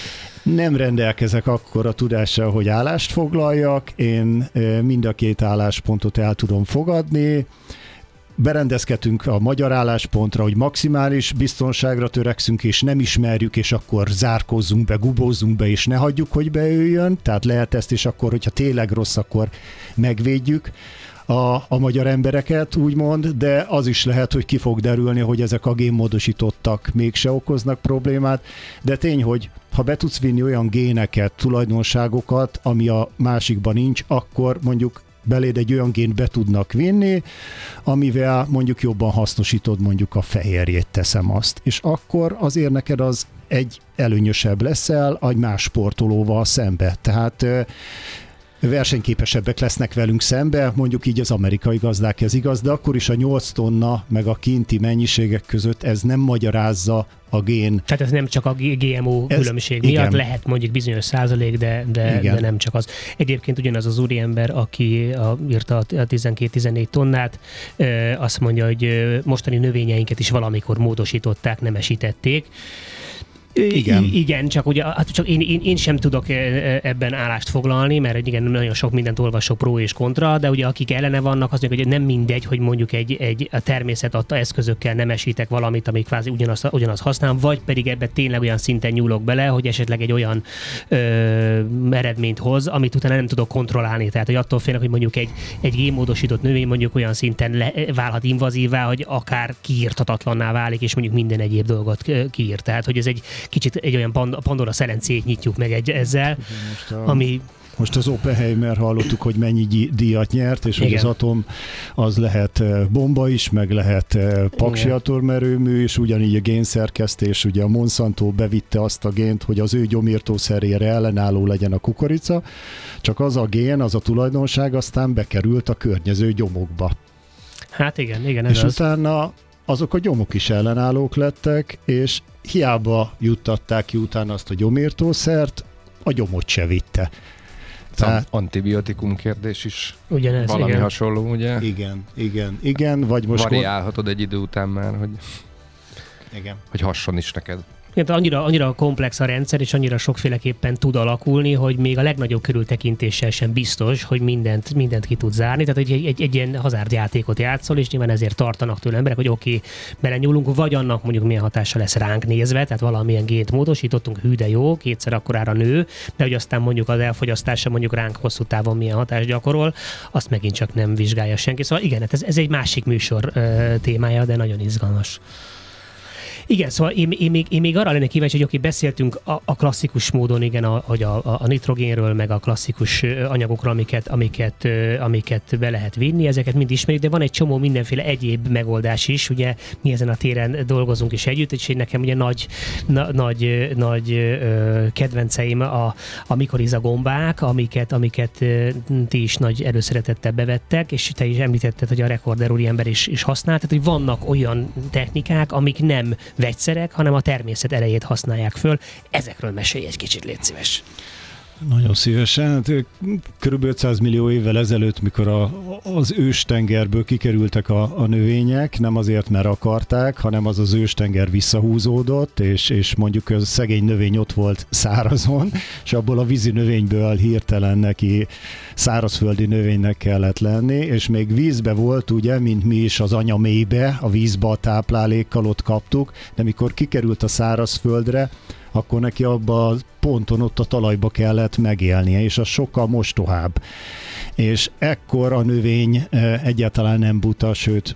Nem rendelkezek akkor a tudással, hogy állást foglaljak, én mind a két álláspontot el tudom fogadni, berendezkedünk a magyar álláspontra, hogy maximális biztonságra törekszünk, és nem ismerjük, és akkor zárkozzunk be, gubózzunk be, és ne hagyjuk, hogy beüljön. Tehát lehet ezt, és akkor, hogyha tényleg rossz, akkor megvédjük a, a magyar embereket, úgymond, de az is lehet, hogy ki fog derülni, hogy ezek a génmódosítottak mégse okoznak problémát, de tény, hogy ha be tudsz vinni olyan géneket, tulajdonságokat, ami a másikban nincs, akkor mondjuk beléd egy olyan gént be tudnak vinni, amivel mondjuk jobban hasznosítod mondjuk a fehérjét, teszem azt. És akkor azért neked az egy előnyösebb leszel egy más sportolóval szembe. Tehát versenyképesebbek lesznek velünk szembe, mondjuk így az amerikai gazdák ez igaz, de akkor is a 8 tonna meg a kinti mennyiségek között ez nem magyarázza a gén. Tehát ez nem csak a GMO ez, különbség miatt igen. lehet mondjuk bizonyos százalék, de, de, de nem csak az. Egyébként ugyanaz az úriember, aki a, írta a 12-14 tonnát, azt mondja, hogy mostani növényeinket is valamikor módosították, nemesítették. Igen. I- igen, csak ugye hát csak én, én, én, sem tudok ebben állást foglalni, mert igen, nagyon sok mindent olvasok pro és kontra, de ugye akik ellene vannak, az hogy nem mindegy, hogy mondjuk egy, egy a természet adta eszközökkel nem esítek valamit, amik kvázi ugyanaz, ugyanaz használom, vagy pedig ebbe tényleg olyan szinten nyúlok bele, hogy esetleg egy olyan ö, eredményt hoz, amit utána nem tudok kontrollálni. Tehát, hogy attól félnek, hogy mondjuk egy, egy gémódosított növény mondjuk olyan szinten le, válhat invazívá, hogy akár kiírtatatlanná válik, és mondjuk minden egyéb dolgot kiír. Tehát, hogy ez egy kicsit egy olyan Pandora szerencét nyitjuk meg egy, ezzel, a... ami most az Oppenheimer hallottuk, hogy mennyi díjat nyert, és Igen. hogy az atom az lehet eh, bomba is, meg lehet eh, paksi atomerőmű, és ugyanígy a génszerkesztés, ugye a Monsanto bevitte azt a gént, hogy az ő gyomírtószerére ellenálló legyen a kukorica, csak az a gén, az a tulajdonság aztán bekerült a környező gyomokba. Hát igen, igen. Ez és az... utána azok a gyomok is ellenállók lettek, és hiába juttatták ki utána azt a gyomírtószert, a gyomot se vitte. Tehát, antibiotikum kérdés is ugyanez, valami igen. hasonló, ugye? Igen, igen, igen. Vagy most Variálhatod egy idő után már, hogy, igen. hogy hasson is neked. Igen, annyira, annyira komplex a rendszer, és annyira sokféleképpen tud alakulni, hogy még a legnagyobb körültekintéssel sem biztos, hogy mindent, mindent ki tud zárni. Tehát egy, egy, egy ilyen hazárdjátékot játszol, és nyilván ezért tartanak tőle emberek, hogy oké, okay, belenyúlunk, vagy annak mondjuk milyen hatása lesz ránk nézve, tehát valamilyen gént módosítottunk, hű de jó, kétszer akkorára nő, de hogy aztán mondjuk az elfogyasztása mondjuk ránk hosszú távon milyen hatást gyakorol, azt megint csak nem vizsgálja senki. Szóval igen, hát ez, ez egy másik műsor témája, de nagyon izgalmas. Igen, szóval én, én, még, én még arra lennék kíváncsi, hogy oké, beszéltünk a, a klasszikus módon, igen, a, hogy a, a nitrogénről, meg a klasszikus anyagokról, amiket, amiket, amiket be lehet vinni, ezeket mind ismerjük, de van egy csomó mindenféle egyéb megoldás is, ugye mi ezen a téren dolgozunk is együtt, és nekem ugye nagy, na, nagy, nagy kedvenceim a, a mikoriza gombák, amiket, amiket ti is nagy előszeretettel bevettek, és te is említetted, hogy a rekorder ember is, is használt, tehát hogy vannak olyan technikák, amik nem vegyszerek, hanem a természet erejét használják föl. Ezekről mesélj egy kicsit, légy szíves. Nagyon szívesen. Hát, körülbelül 500 millió évvel ezelőtt, mikor a, az őstengerből kikerültek a, a növények, nem azért, mert akarták, hanem az az őstenger visszahúzódott, és, és mondjuk a szegény növény ott volt szárazon, és abból a vízi növényből hirtelen neki szárazföldi növénynek kellett lenni, és még vízbe volt, ugye, mint mi is az anya a vízbe a táplálékkal ott kaptuk, de mikor kikerült a szárazföldre, akkor neki abba a ponton ott a talajba kellett megélnie, és az sokkal mostohább. És ekkor a növény e, egyáltalán nem buta, sőt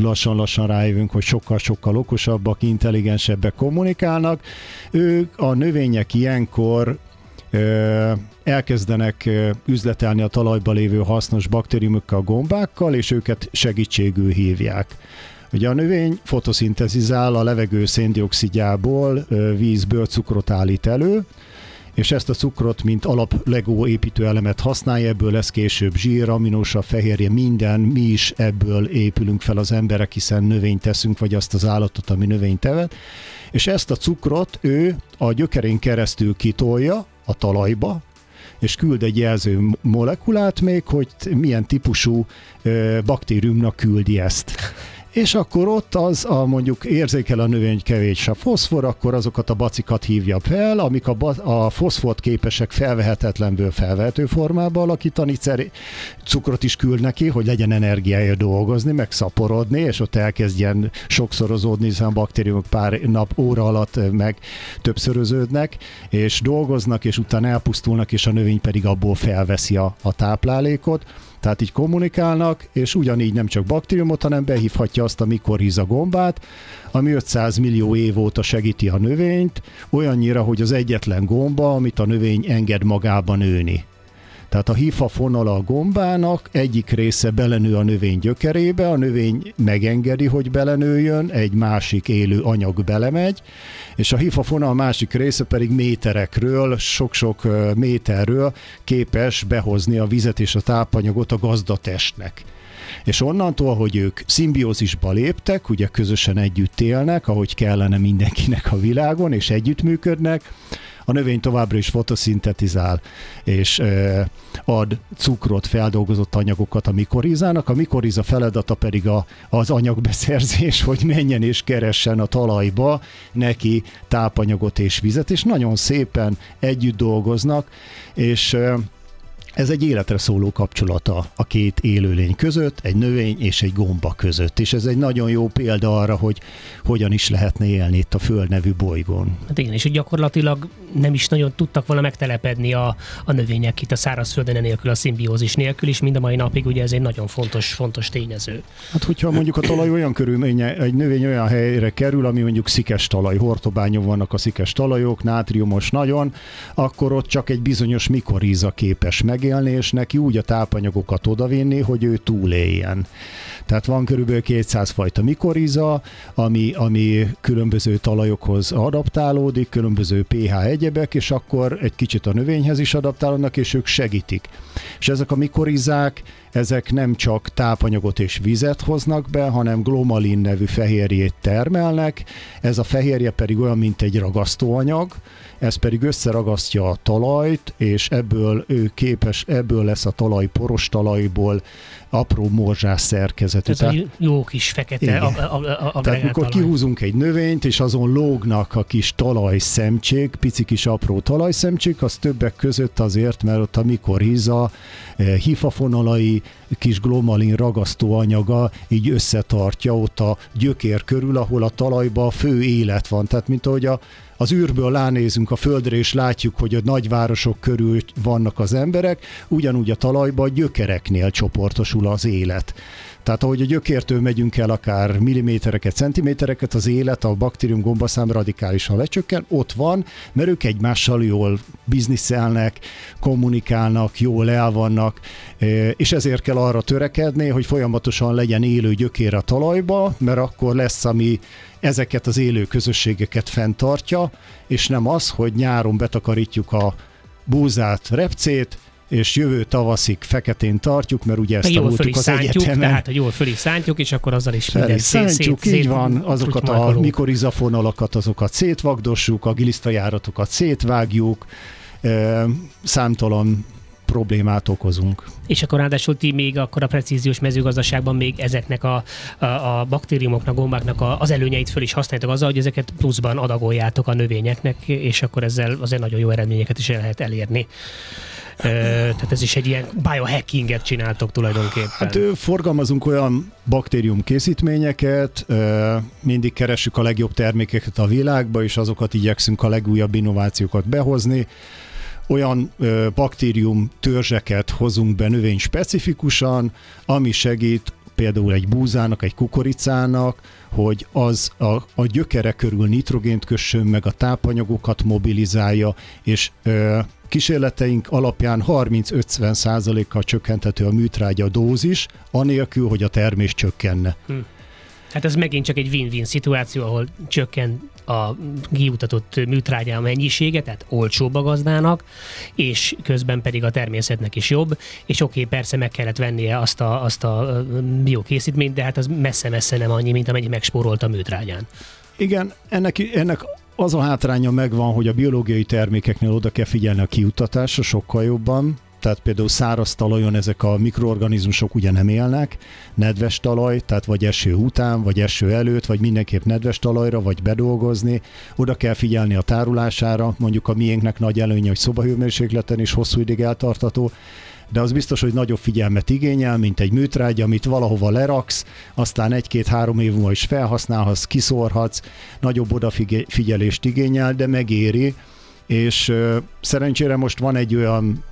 lassan-lassan rájövünk, hogy sokkal-sokkal okosabbak, intelligensebbek kommunikálnak. Ők, a növények ilyenkor e, elkezdenek e, üzletelni a talajba lévő hasznos baktériumokkal, gombákkal, és őket segítségül hívják. Ugye a növény fotoszintetizál a levegő széndiokszidjából, vízből cukrot állít elő, és ezt a cukrot, mint alap legó építőelemet használja, ebből lesz később zsír, aminósav, fehérje, minden, mi is ebből épülünk fel az emberek, hiszen növényt teszünk, vagy azt az állatot, ami növényt tevet, és ezt a cukrot ő a gyökerén keresztül kitolja a talajba, és küld egy jelző molekulát még, hogy milyen típusú baktériumnak küldi ezt és akkor ott az, a mondjuk érzékel a növény kevés a foszfor, akkor azokat a bacikat hívja fel, amik a, ba- a foszfort képesek felvehetetlenből felvehető formába alakítani, cer- cukrot is küld neki, hogy legyen energiája dolgozni, meg szaporodni, és ott elkezdjen sokszorozódni, hiszen a baktériumok pár nap, óra alatt meg többszöröződnek, és dolgoznak, és utána elpusztulnak, és a növény pedig abból felveszi a, a táplálékot tehát így kommunikálnak, és ugyanígy nem csak baktériumot, hanem behívhatja azt a mikorhiza gombát, ami 500 millió év óta segíti a növényt, olyannyira, hogy az egyetlen gomba, amit a növény enged magában nőni. Tehát a hifa fonala a gombának egyik része belenő a növény gyökerébe, a növény megengedi, hogy belenőjön, egy másik élő anyag belemegy, és a hifa fonal másik része pedig méterekről, sok-sok méterről képes behozni a vizet és a tápanyagot a gazdatestnek. És onnantól, hogy ők szimbiózisba léptek, ugye közösen együtt élnek, ahogy kellene mindenkinek a világon, és együttműködnek, a növény továbbra is fotoszintetizál, és ad cukrot, feldolgozott anyagokat a mikorizának. A mikoriza feladata pedig a, az anyagbeszerzés, [laughs] hogy menjen és keressen a talajba neki tápanyagot és vizet, és nagyon szépen együtt dolgoznak, és ez egy életre szóló kapcsolata a két élőlény között, egy növény és egy gomba között, és ez egy nagyon jó példa arra, hogy hogyan is lehetne élni itt a Föld nevű bolygón. Hát igen, és gyakorlatilag nem is nagyon tudtak volna megtelepedni a, a növények itt a szárazföldön nélkül, a szimbiózis nélkül, és mind a mai napig ugye ez egy nagyon fontos, fontos tényező. Hát hogyha mondjuk a talaj olyan körülménye, egy növény olyan helyre kerül, ami mondjuk szikes talaj, hortobányon vannak a szikes talajok, nátriumos nagyon, akkor ott csak egy bizonyos mikoríza képes meg megélni, és neki úgy a tápanyagokat odavinni, hogy ő túléljen. Tehát van körülbelül 200 fajta mikoriza, ami, ami különböző talajokhoz adaptálódik, különböző pH egyebek, és akkor egy kicsit a növényhez is adaptálódnak, és ők segítik. És ezek a mikorizák, ezek nem csak tápanyagot és vizet hoznak be, hanem glomalin nevű fehérjét termelnek. Ez a fehérje pedig olyan, mint egy ragasztóanyag, ez pedig összeragasztja a talajt, és ebből ő képes, ebből lesz a talaj poros talajból apró morzsás szerkezetű. Ez a jó kis fekete a, a, a, a Tehát mikor talaj. kihúzunk egy növényt, és azon lógnak a kis talajszemcsék, pici kis apró talajszemcsék, az többek között azért, mert ott a mikorhiza eh, hifafonalai, kis glomalin ragasztó anyaga így összetartja ott a gyökér körül, ahol a talajban a fő élet van. Tehát mint ahogy a az űrből lánézünk a földre, és látjuk, hogy a nagyvárosok körül vannak az emberek, ugyanúgy a talajban a gyökereknél csoportosul az élet. Tehát ahogy a gyökértől megyünk el akár millimétereket, centimétereket, az élet a baktérium gombaszám radikálisan lecsökken, ott van, mert ők egymással jól bizniszelnek, kommunikálnak, jól el vannak, és ezért kell arra törekedni, hogy folyamatosan legyen élő gyökér a talajba, mert akkor lesz, ami ezeket az élő közösségeket fenntartja, és nem az, hogy nyáron betakarítjuk a búzát, repcét, és jövő tavaszig feketén tartjuk, mert ugye ezt tanultuk az egyetemen. Tehát, hogy jól föl is szántjuk, és akkor azzal is minden szét, szét, szét, így van, azokat a mikorizafonalakat, azokat szétvagdossuk, a gilisztajáratokat szétvágjuk, számtalan problémát okozunk. És akkor ráadásul ti még akkor a precíziós mezőgazdaságban még ezeknek a, a, a baktériumoknak, gombáknak a, az előnyeit föl is használjátok azzal, hogy ezeket pluszban adagoljátok a növényeknek, és akkor ezzel azért nagyon jó eredményeket is el lehet elérni. Tehát ez is egy ilyen biohackinget csináltok tulajdonképpen. Hát forgalmazunk olyan baktérium készítményeket, mindig keresünk a legjobb termékeket a világba, és azokat igyekszünk a legújabb innovációkat behozni olyan ö, baktérium törzseket hozunk be növény specifikusan, ami segít például egy búzának, egy kukoricának, hogy az a, a gyökere körül nitrogént kössön, meg a tápanyagokat mobilizálja, és ö, kísérleteink alapján 30-50 százalékkal csökkenthető a műtrágya dózis, anélkül, hogy a termés csökkenne. Hm. Hát ez megint csak egy win-win szituáció, ahol csökken a kiutatott műtrágya mennyisége, tehát olcsóbb a gazdának, és közben pedig a természetnek is jobb, és oké, okay, persze meg kellett vennie azt a, azt a biokészítményt, de hát az messze-messze nem annyi, mint amennyi megspórolt a műtrágyán. Igen, ennek, ennek az a hátránya megvan, hogy a biológiai termékeknél oda kell figyelni a kiutatásra sokkal jobban, tehát például száraz talajon ezek a mikroorganizmusok ugye nem élnek, nedves talaj, tehát vagy eső után, vagy eső előtt, vagy mindenképp nedves talajra, vagy bedolgozni, oda kell figyelni a tárulására, mondjuk a miénknek nagy előnye, hogy szobahőmérsékleten is hosszú ideig eltartató, de az biztos, hogy nagyobb figyelmet igényel, mint egy műtrágy, amit valahova leraksz, aztán egy-két-három év múlva is felhasználhatsz, kiszórhatsz, nagyobb odafigyelést igényel, de megéri, és szerencsére most van egy olyan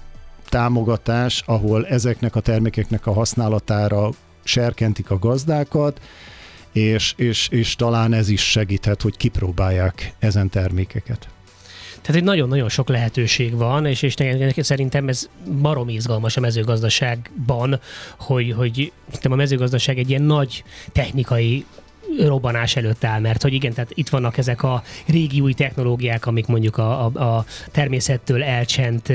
támogatás, ahol ezeknek a termékeknek a használatára serkentik a gazdákat, és, és, és talán ez is segíthet, hogy kipróbálják ezen termékeket. Tehát egy nagyon-nagyon sok lehetőség van, és, és szerintem ez barom izgalmas a mezőgazdaságban, hogy, hogy a mezőgazdaság egy ilyen nagy technikai robbanás előtt áll, mert hogy igen, tehát itt vannak ezek a régi új technológiák, amik mondjuk a, a, a természettől elcsent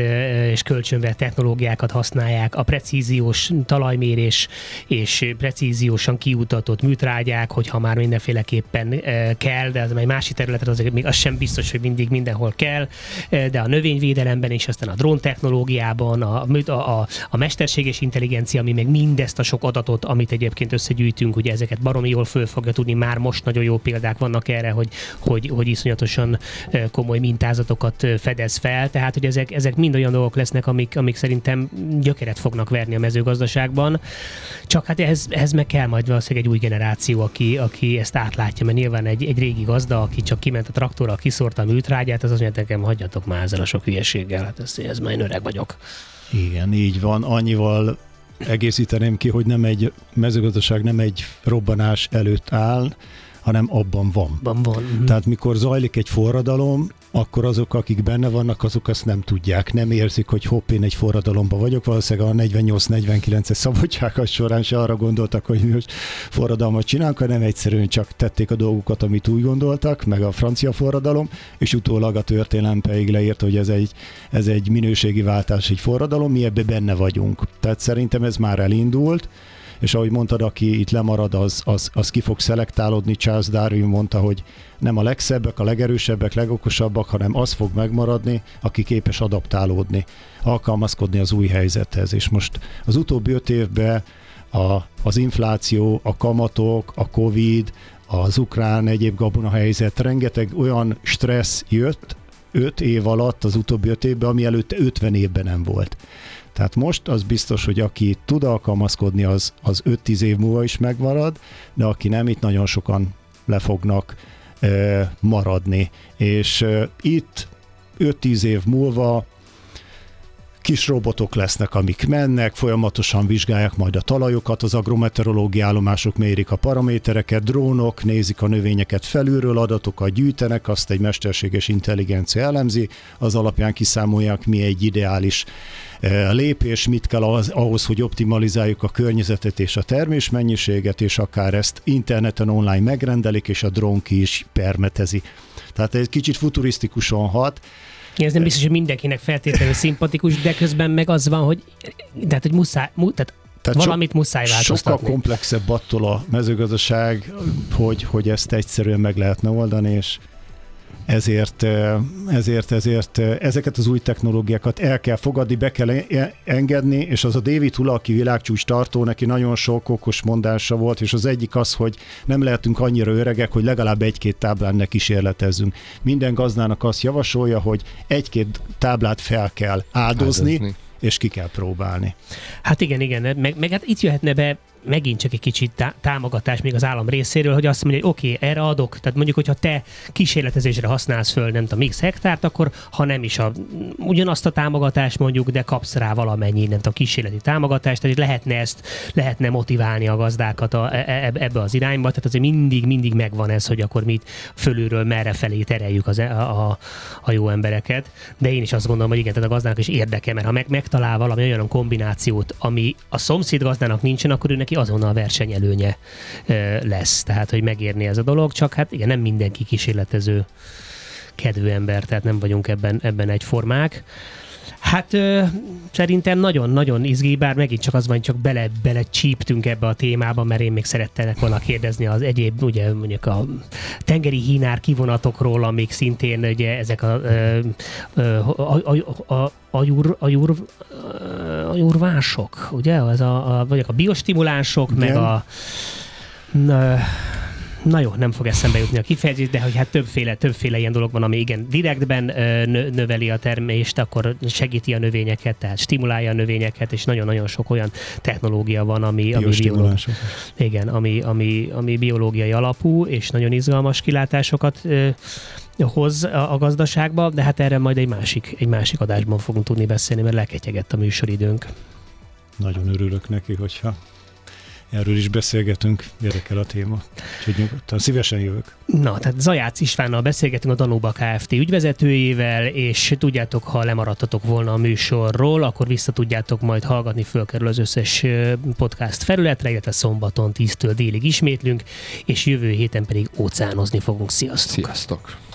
és kölcsönvett technológiákat használják, a precíziós talajmérés és precíziósan kiutatott műtrágyák, hogyha már mindenféleképpen kell, de az egy másik területet azért még az sem biztos, hogy mindig mindenhol kell, de a növényvédelemben és aztán a drón technológiában, a, a, a mesterséges intelligencia, ami meg mindezt a sok adatot, amit egyébként összegyűjtünk, ugye ezeket baromi jól föl fogja tudni már most nagyon jó példák vannak erre, hogy, hogy, hogy iszonyatosan komoly mintázatokat fedez fel, tehát hogy ezek, ezek mind olyan dolgok lesznek, amik, amik szerintem gyökeret fognak verni a mezőgazdaságban, csak hát ehhez, ehhez meg kell majd valószínűleg egy új generáció, aki, aki ezt átlátja, mert nyilván egy, egy régi gazda, aki csak kiment a traktorral, kiszórta a műtrágyát, az az mondja, nekem hagyjatok már ezzel a sok hülyeséggel, hát ez, ez már én öreg vagyok. Igen, így van. Annyival egészíteném ki, hogy nem egy mezőgazdaság nem egy robbanás előtt áll, hanem abban van. Van, van. Mm-hmm. Tehát mikor zajlik egy forradalom, akkor azok, akik benne vannak, azok azt nem tudják, nem érzik, hogy hopp, én egy forradalomban vagyok. Valószínűleg a 48-49-es szabadságos során se arra gondoltak, hogy most forradalmat csinálunk, hanem egyszerűen csak tették a dolgokat, amit úgy gondoltak, meg a francia forradalom, és utólag a történelem pedig leírt, hogy ez egy, ez egy minőségi váltás, egy forradalom, mi ebbe benne vagyunk. Tehát szerintem ez már elindult, és ahogy mondtad, aki itt lemarad, az, az, az ki fog szelektálódni. Charles Darwin mondta, hogy nem a legszebbek, a legerősebbek, legokosabbak, hanem az fog megmaradni, aki képes adaptálódni, alkalmazkodni az új helyzethez. És most az utóbbi öt évben a, az infláció, a kamatok, a Covid, az ukrán egyéb gabona helyzet, rengeteg olyan stressz jött, öt év alatt, az utóbbi öt évben, ami előtte 50 évben nem volt. Tehát most az biztos, hogy aki tud alkalmazkodni, az, az 5-10 év múlva is megmarad, de aki nem, itt nagyon sokan le fognak e, maradni. És e, itt 5-10 év múlva kis robotok lesznek, amik mennek, folyamatosan vizsgálják majd a talajokat, az agrometeorológiai állomások mérik a paramétereket, drónok nézik a növényeket felülről, adatokat gyűjtenek, azt egy mesterséges intelligencia elemzi, az alapján kiszámolják, mi egy ideális lépés, mit kell az, ahhoz, hogy optimalizáljuk a környezetet és a termésmennyiséget, és akár ezt interneten online megrendelik, és a drón ki is permetezi. Tehát egy kicsit futurisztikusan hat, ez nem biztos, hogy mindenkinek feltétlenül szimpatikus, de közben meg az van, hogy, tehát, hogy muszáj, mu, tehát tehát valamit so, muszáj változtatni. Sokkal komplexebb attól a mezőgazdaság, hogy, hogy ezt egyszerűen meg lehetne oldani, és ezért, ezért, ezért ezeket az új technológiákat el kell fogadni, be kell engedni, és az a David Hula, aki világcsúcs tartó, neki nagyon sok okos mondása volt, és az egyik az, hogy nem lehetünk annyira öregek, hogy legalább egy-két táblán ne kísérletezzünk. Minden gazdának azt javasolja, hogy egy-két táblát fel kell áldozni, áldozni és ki kell próbálni. Hát igen, igen, meg, meg hát itt jöhetne be megint csak egy kicsit tá- támogatás még az állam részéről, hogy azt mondja, hogy oké, okay, erre adok. Tehát mondjuk, hogyha te kísérletezésre használsz föl, nem tudom, x hektárt, akkor ha nem is a, ugyanazt a támogatást mondjuk, de kapsz rá valamennyi, nem tudom, kísérleti támogatást, tehát lehetne ezt, lehetne motiválni a gazdákat a, e, e, ebbe az irányba, tehát azért mindig, mindig megvan ez, hogy akkor mit fölülről merre felé tereljük az, e, a, a, a jó embereket. De én is azt gondolom, hogy igen, tehát a gazdának is érdeke, mert ha meg, megtalál valami olyan kombinációt, ami a szomszéd gazdának nincsen, akkor ő neki neki azonnal versenyelőnye lesz. Tehát, hogy megérni ez a dolog, csak hát igen, nem mindenki kísérletező kedvű ember, tehát nem vagyunk ebben, ebben egyformák. Hát ö, szerintem nagyon-nagyon izgi, bár megint csak az van, csak bele, bele csíptünk ebbe a témába, mert én még szerettelek volna kérdezni az egyéb, ugye mondjuk a tengeri hínár kivonatokról, amik szintén ugye ezek a, ö, ö, a, a, a, a, jur, a, jur, a jurvások, ugye? Ez a, a, vagy a biostimulánsok, Igen. meg a na, na jó, nem fog eszembe jutni a kifejezés, de hogy hát többféle, többféle ilyen dolog van, ami igen direktben növeli a termést, akkor segíti a növényeket, tehát stimulálja a növényeket, és nagyon-nagyon sok olyan technológia van, ami, ami, biológ... igen, ami, ami, ami biológiai alapú, és nagyon izgalmas kilátásokat hoz a, gazdaságba, de hát erre majd egy másik, egy másik adásban fogunk tudni beszélni, mert leketyegett a műsoridőnk. Nagyon örülök neki, hogyha erről is beszélgetünk, érdekel a téma. Úgyhogy nyugodtan, szívesen jövök. Na, tehát Zajács Istvánnal beszélgetünk a Danuba Kft. ügyvezetőjével, és tudjátok, ha lemaradtatok volna a műsorról, akkor vissza tudjátok majd hallgatni, fölkerül az összes podcast felületre, illetve szombaton 10-től délig ismétlünk, és jövő héten pedig óceánozni fogunk. Sziasztok! Sziasztok!